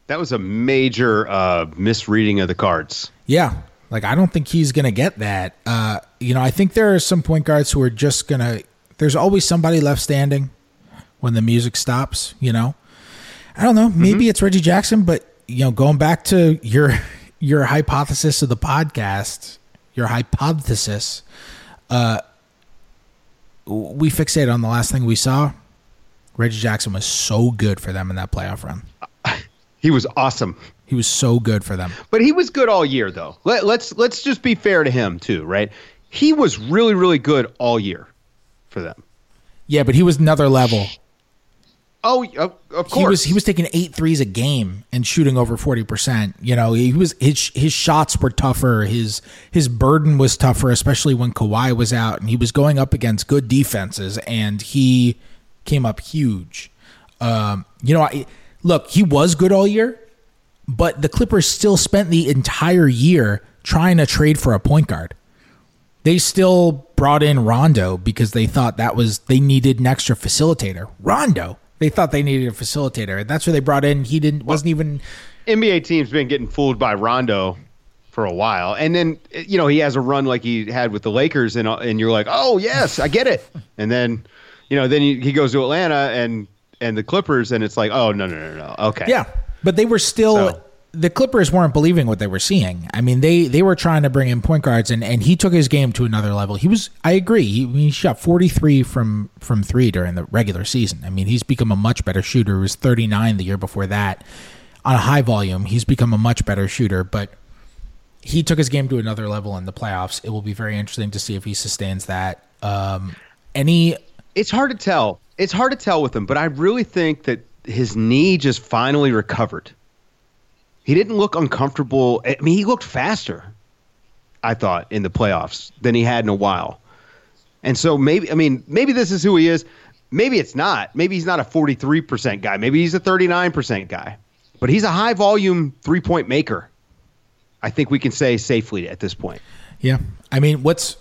that was a major uh, misreading of the cards. Yeah. Like I don't think he's gonna get that. Uh, you know, I think there are some point guards who are just gonna there's always somebody left standing when the music stops, you know. I don't know, maybe it's Reggie Jackson, but you know, going back to your your hypothesis of the podcast, your hypothesis, uh we fixated on the last thing we saw. Reggie Jackson was so good for them in that playoff run. He was awesome, He was so good for them. but he was good all year though. Let, let's let's just be fair to him too, right? He was really really good all year for them. Yeah, but he was another level. Oh, of, of course. He was he was taking eight threes a game and shooting over forty percent. You know, he was his his shots were tougher. His his burden was tougher, especially when Kawhi was out, and he was going up against good defenses, and he came up huge. Um, you know, I, look, he was good all year, but the Clippers still spent the entire year trying to trade for a point guard. They still brought in Rondo because they thought that was they needed an extra facilitator. Rondo, they thought they needed a facilitator. And that's where they brought in. He didn't wasn't even NBA teams been getting fooled by Rondo for a while, and then you know he has a run like he had with the Lakers, and and you're like, oh yes, I get it, and then you know then he, he goes to Atlanta and and the Clippers, and it's like, oh no no no no, okay, Yeah, but they were still So- the Clippers weren't believing what they were seeing. I mean, they they were trying to bring in point guards, and, and he took his game to another level. He was, I agree, he, he shot forty three from from three during the regular season. I mean, he's become a much better shooter. He was thirty nine the year before that on a high volume. He's become a much better shooter, but he took his game to another level in the playoffs. It will be very interesting to see if he sustains that. Um, any it's hard to tell. It's hard to tell with him, but I really think that his knee just finally recovered. He didn't look uncomfortable. I mean, he looked faster, I thought, in the playoffs than he had in a while. And so maybe, I mean, maybe this is who he is. Maybe it's not. Maybe he's not a 43% guy. Maybe he's a 39% guy. But he's a high volume three point maker. I think we can say safely at this point. Yeah. I mean, what's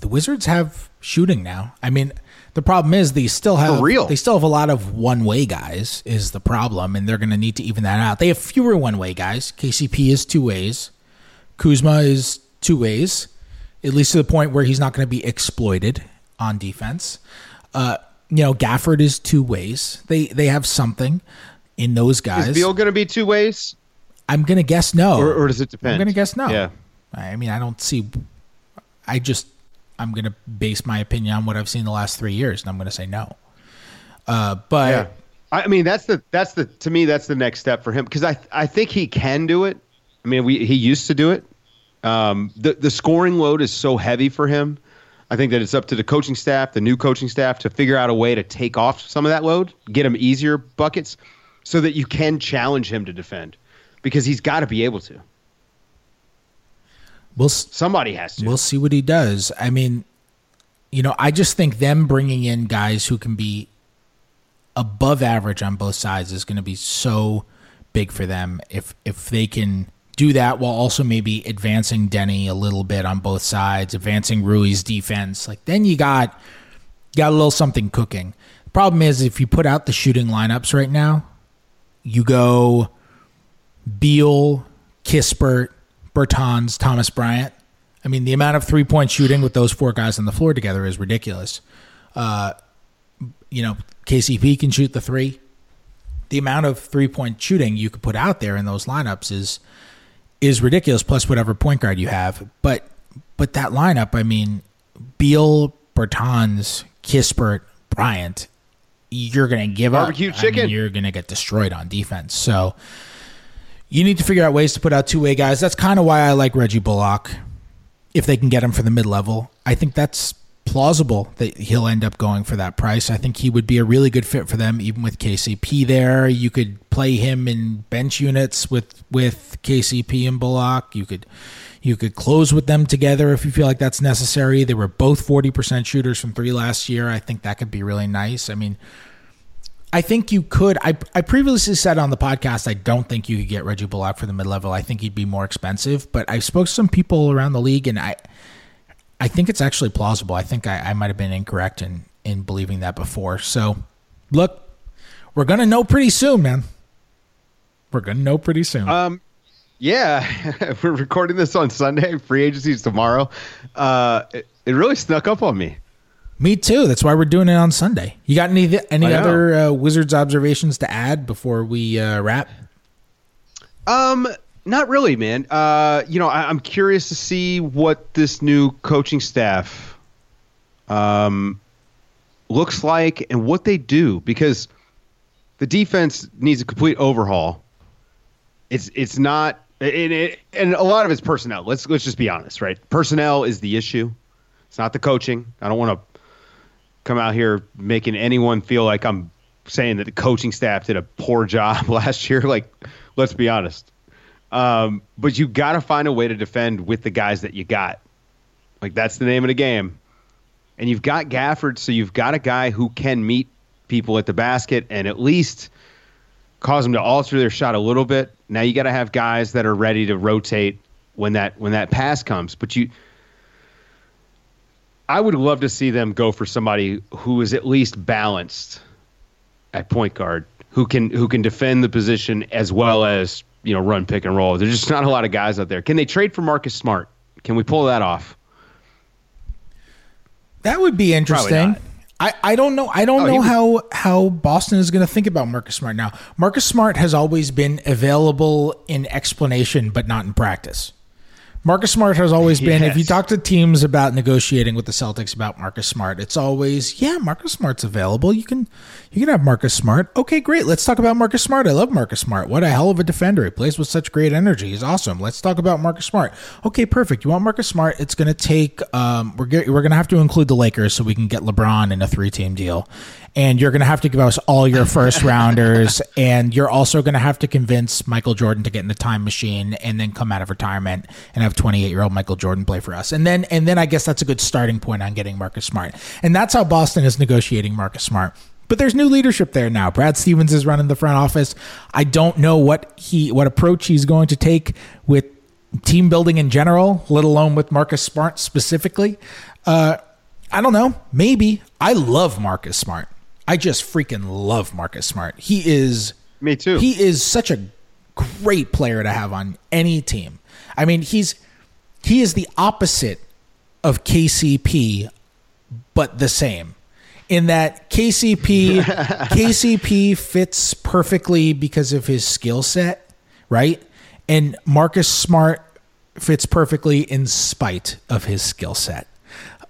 the Wizards have shooting now? I mean, the problem is they still have real. they still have a lot of one way guys is the problem, and they're going to need to even that out. They have fewer one way guys. KCP is two ways. Kuzma is two ways, at least to the point where he's not going to be exploited on defense. Uh, you know, Gafford is two ways. They they have something in those guys. Is Beal going to be two ways? I'm going to guess no. Or, or does it depend? I'm going to guess no. Yeah. I mean, I don't see. I just I'm going to base my opinion on what I've seen the last three years, and I'm going to say no. Uh, but Yeah. I mean, that's the that's the to me that's the next step for him because I I think he can do it. I mean, we he used to do it. Um, the the scoring load is so heavy for him. I think that it's up to the coaching staff, the new coaching staff, to figure out a way to take off some of that load, get him easier buckets, so that you can challenge him to defend, because he's got to be able to. We'll Somebody has to. we'll see what he does. I mean, you know, I just think them bringing in guys who can be above average on both sides is going to be so big for them if if they can do that while also maybe advancing Denny a little bit on both sides, advancing Rui's defense. Like then you got got a little something cooking. The problem is if you put out the shooting lineups right now, you go Beal, Kispert, Bertans, Thomas Bryant. I mean, the amount of three point shooting with those four guys on the floor together is ridiculous. Uh, you know, KCP can shoot the three. The amount of three point shooting you could put out there in those lineups is is ridiculous. Plus whatever point guard you have, but but that lineup, I mean, Beal, Bertans, Kispert, Bryant, you're gonna give Barbecue up. I chicken. mean, you're gonna get destroyed on defense. So you need to figure out ways to put out two way guys. That's kind of why I like Reggie Bullock. If they can get him for the mid level, I think that's plausible that he'll end up going for that price. I think he would be a really good fit for them, even with KCP there. You could play him in bench units with with KCP and Bullock. You could you could close with them together if you feel like that's necessary. They were both forty percent shooters from three last year. I think that could be really nice. I mean, I think you could. I I previously said on the podcast I don't think you could get Reggie Bullock for the mid level. I think he'd be more expensive. But I spoke to some people around the league, and I I think it's actually plausible. I think I, I might have been incorrect in in believing that before. So look, we're gonna know pretty soon, man. We're gonna know pretty soon. Um, yeah, we're recording this on Sunday. Free agency's tomorrow. Uh, it, it really snuck up on me. Me too. That's why we're doing it on Sunday. You got any any other uh, Wizards observations to add before we uh, wrap? Um, not really, man. Uh, you know, I, I'm curious to see what this new coaching staff um looks like and what they do because the defense needs a complete overhaul. It's it's not and, it, and a lot of it's personnel. Let's let's just be honest, right? Personnel is the issue. It's not the coaching. I don't want to come out here making anyone feel like I'm saying that the coaching staff did a poor job last year. Like, let's be honest. Um, but you got to find a way to defend with the guys that you got. Like that's the name of the game. And you've got Gafford, so you've got a guy who can meet people at the basket and at least cause them to alter their shot a little bit. Now you got to have guys that are ready to rotate when that when that pass comes. But you I would love to see them go for somebody who is at least balanced at point guard, who can who can defend the position as well as you know run pick and roll. There's just not a lot of guys out there. Can they trade for Marcus Smart? Can we pull that off? That would be interesting. I, I don't know. I don't Oh, know would- how how Boston is going to think about Marcus Smart now. Marcus Smart has always been available in explanation, but not in practice. Marcus Smart has always been. If you talk to teams about negotiating with the Celtics about Marcus Smart, it's always yeah, Marcus Smart's available. You can you can have Marcus Smart. Okay, great. Let's talk about Marcus Smart. I love Marcus Smart. What a hell of a defender. He plays with such great energy. He's awesome. Let's talk about Marcus Smart. Okay, perfect. You want Marcus Smart? It's going to take. Um, we're we're going to have to include the Lakers so we can get LeBron in a three team deal, and you're going to have to give us all your first rounders, and you're also going to have to convince Michael Jordan to get in the time machine and then come out of retirement and have 28 year old Michael Jordan play for us, and then and then I guess that's a good starting point on getting Marcus Smart, and that's how Boston is negotiating Marcus Smart. But there's new leadership there now. Brad Stevens is running the front office. I don't know what he what approach he's going to take with team building in general, let alone with Marcus Smart specifically. Uh, I don't know. Maybe I love Marcus Smart. I just freaking love Marcus Smart. He is Me too. He is such a great player to have on any team. I mean, he's he is the opposite of KCP, but the same. In that KCP KCP fits perfectly because of his skill set, right? And Marcus Smart fits perfectly in spite of his skill set.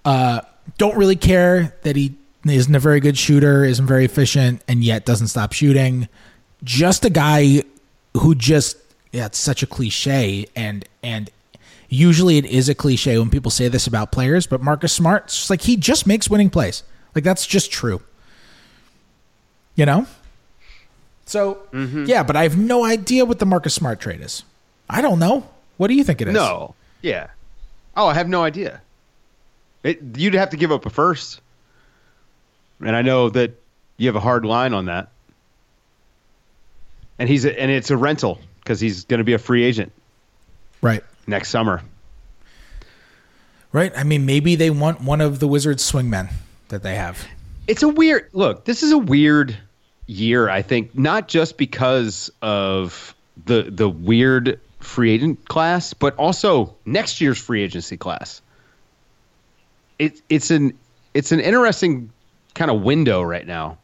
Uh, don't really care that he isn't a very good shooter, isn't very efficient, and yet doesn't stop shooting. Just a guy who just yeah, it's such a cliche, and and usually it is a cliche when people say this about players, but Marcus Smart, like he just makes winning plays. Like that's just true. You know? So mm-hmm. yeah, but I have no idea what the Marcus Smart trade is. I don't know. What do you think it is? No. Yeah. Oh, I have no idea. It, you'd have to give up a first. And I know that you have a hard line on that. And he's a, and it's a rental because he's going to be a free agent Right. next summer. Right. I mean, maybe they want one of the Wizards swingmen that they have. It's a weird look. This is a weird year, I think, not just because of the the weird free agent class, but also next year's free agency class. It, it's an it's an interesting kind of window right now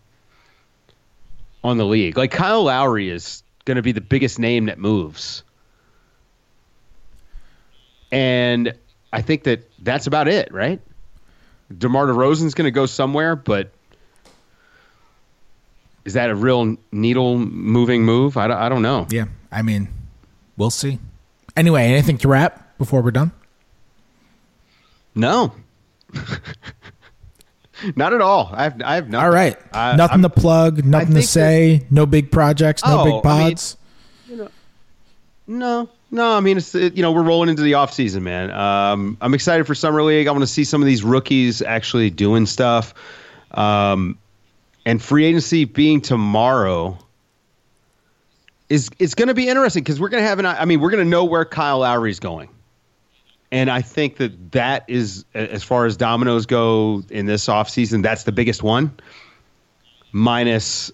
on the league. Like Kyle Lowry is going to be the biggest name that moves, and I think that that's about it, right? DeMar DeRozan's going to go somewhere, but is that a real needle moving move? I don't, I don't know. Yeah. I mean, we'll see. Anyway, anything to wrap before we're done? No. Not at all. I have I have nothing. All right. I- nothing I'm- to plug, nothing to think that- say, no big projects, no Oh, big I mean- pods. No, no. I mean, it's it, you know we're rolling into the off season, man. Um, I'm excited for summer league. I want to see some of these rookies actually doing stuff. Um, and free agency being tomorrow is it's going to be interesting because we're going to have an. I mean, we're going to know where Kyle Lowry's going, and I think that that is as far as dominoes go in this off season. That's the biggest one, minus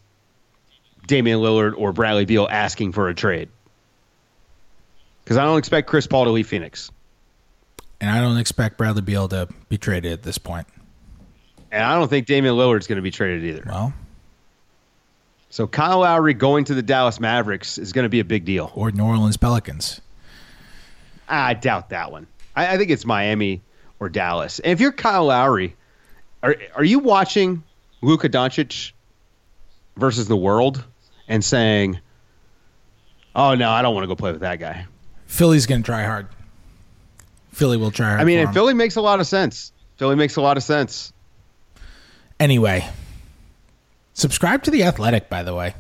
Damian Lillard or Bradley Beal asking for a trade because I don't expect Chris Paul to leave Phoenix, and I don't expect Bradley Beal to be traded at this point. and I don't think Damian Lillard's going to be traded either. Well, So Kyle Lowry going to the Dallas Mavericks is going to be a big deal. or New Orleans Pelicans. I doubt that one. I, I think it's Miami or Dallas. And if you're Kyle Lowry, are are you watching Luka Doncic versus the world and saying, "Oh no, I don't want to go play with that guy"? Philly's going to try hard. Philly will try hard. I mean, and him. Philly makes a lot of sense. Philly makes a lot of sense. Anyway, subscribe to The Athletic, by the way.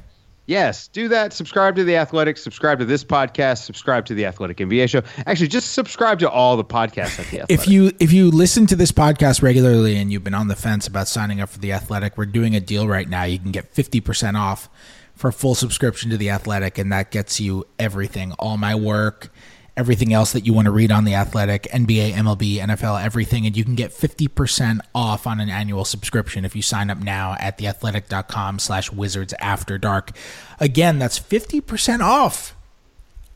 Yes, do that. Subscribe to the Athletic. Subscribe to this podcast. Subscribe to the Athletic NBA show. Actually, just subscribe to all the podcasts at the Athletic. If you if you listen to this podcast regularly and you've been on the fence about signing up for the Athletic, we're doing a deal right now. You can get fifty percent off for a full subscription to the Athletic, and that gets you everything, all my work, everything else that you want to read on the Athletic, NBA, MLB, NFL, everything, and you can get fifty percent off on an annual subscription if you sign up now at theathletic.com slash wizards after dark. Again, that's fifty percent off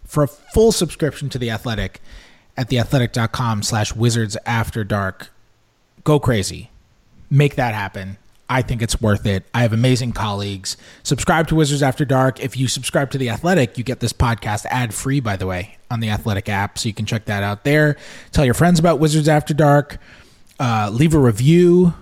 for a full subscription to The Athletic at theathletic.com slash wizards after dark. Go crazy. Make that happen. I think it's worth it. I have amazing colleagues. Subscribe to Wizards After Dark. If you subscribe to The Athletic, you get this podcast ad free, by the way, on the Athletic app. So you can check that out there. Tell your friends about Wizards After Dark. Uh, leave a review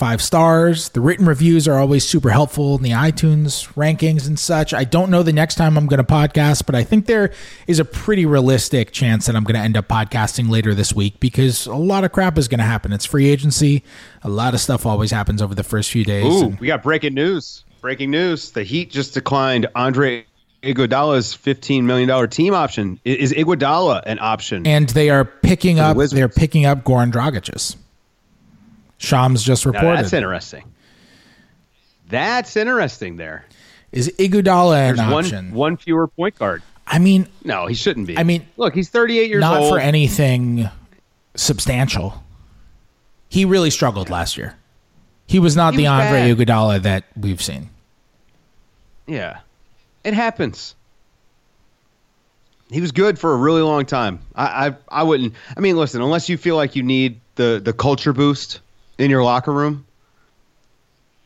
five stars. The written reviews are always super helpful in the iTunes rankings and such. I don't know the next time I'm going to podcast, but I think there is a pretty realistic chance that I'm going to end up podcasting later this week because a lot of crap is going to happen. It's free agency. A lot of stuff always happens over the first few days. Ooh, and- we got breaking news. Breaking news. The Heat just declined Andre Iguodala's $15 million team option. Is Iguodala an option? and they are picking up. They're picking up Goran Dragic's. Shams just Now, reported. that's interesting. That's interesting there. Is Iguodala an There's one, option? one fewer point guard. I mean, No, he shouldn't be. I mean, look, he's 38 years not old. Not for anything substantial. He really struggled last year. He was not He the was Andre bad. Iguodala that we've seen. Yeah, it happens. He was good for a really long time. I, I, I wouldn't. I mean, listen, unless you feel like you need the the culture boost in your locker room,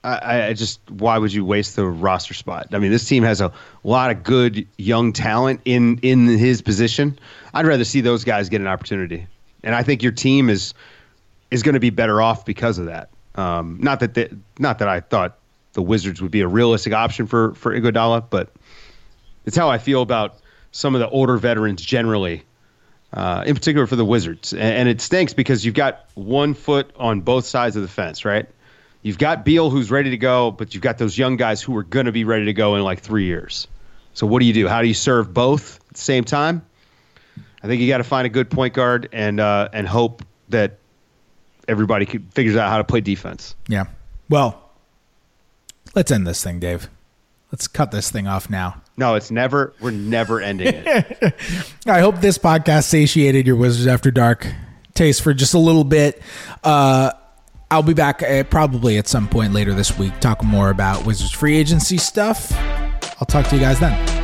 I, I just why would you waste the roster spot? I mean, this team has a lot of good young talent in in his position. I'd rather see those guys get an opportunity, and I think your team is is going to be better off because of that. Um, not that the, not that I thought the Wizards would be a realistic option for for Iguodala, but it's how I feel about some of the older veterans generally, uh, in particular for the Wizards. And, and it stinks because you've got one foot on both sides of the fence, right? You've got Beal who's ready to go, but you've got those young guys who are going to be ready to go in like three years. So what do you do? How do you serve both at the same time? I think you got to find a good point guard and uh, and hope that everybody figures out how to play defense. Yeah. Well, let's end this thing, Dave. Let's cut this thing off now. No, it's never. We're never ending it. I hope this podcast satiated your Wizards After Dark taste for just a little bit. Uh, I'll be back uh, probably at some point later this week talking more about Wizards free agency stuff. I'll talk to you guys then.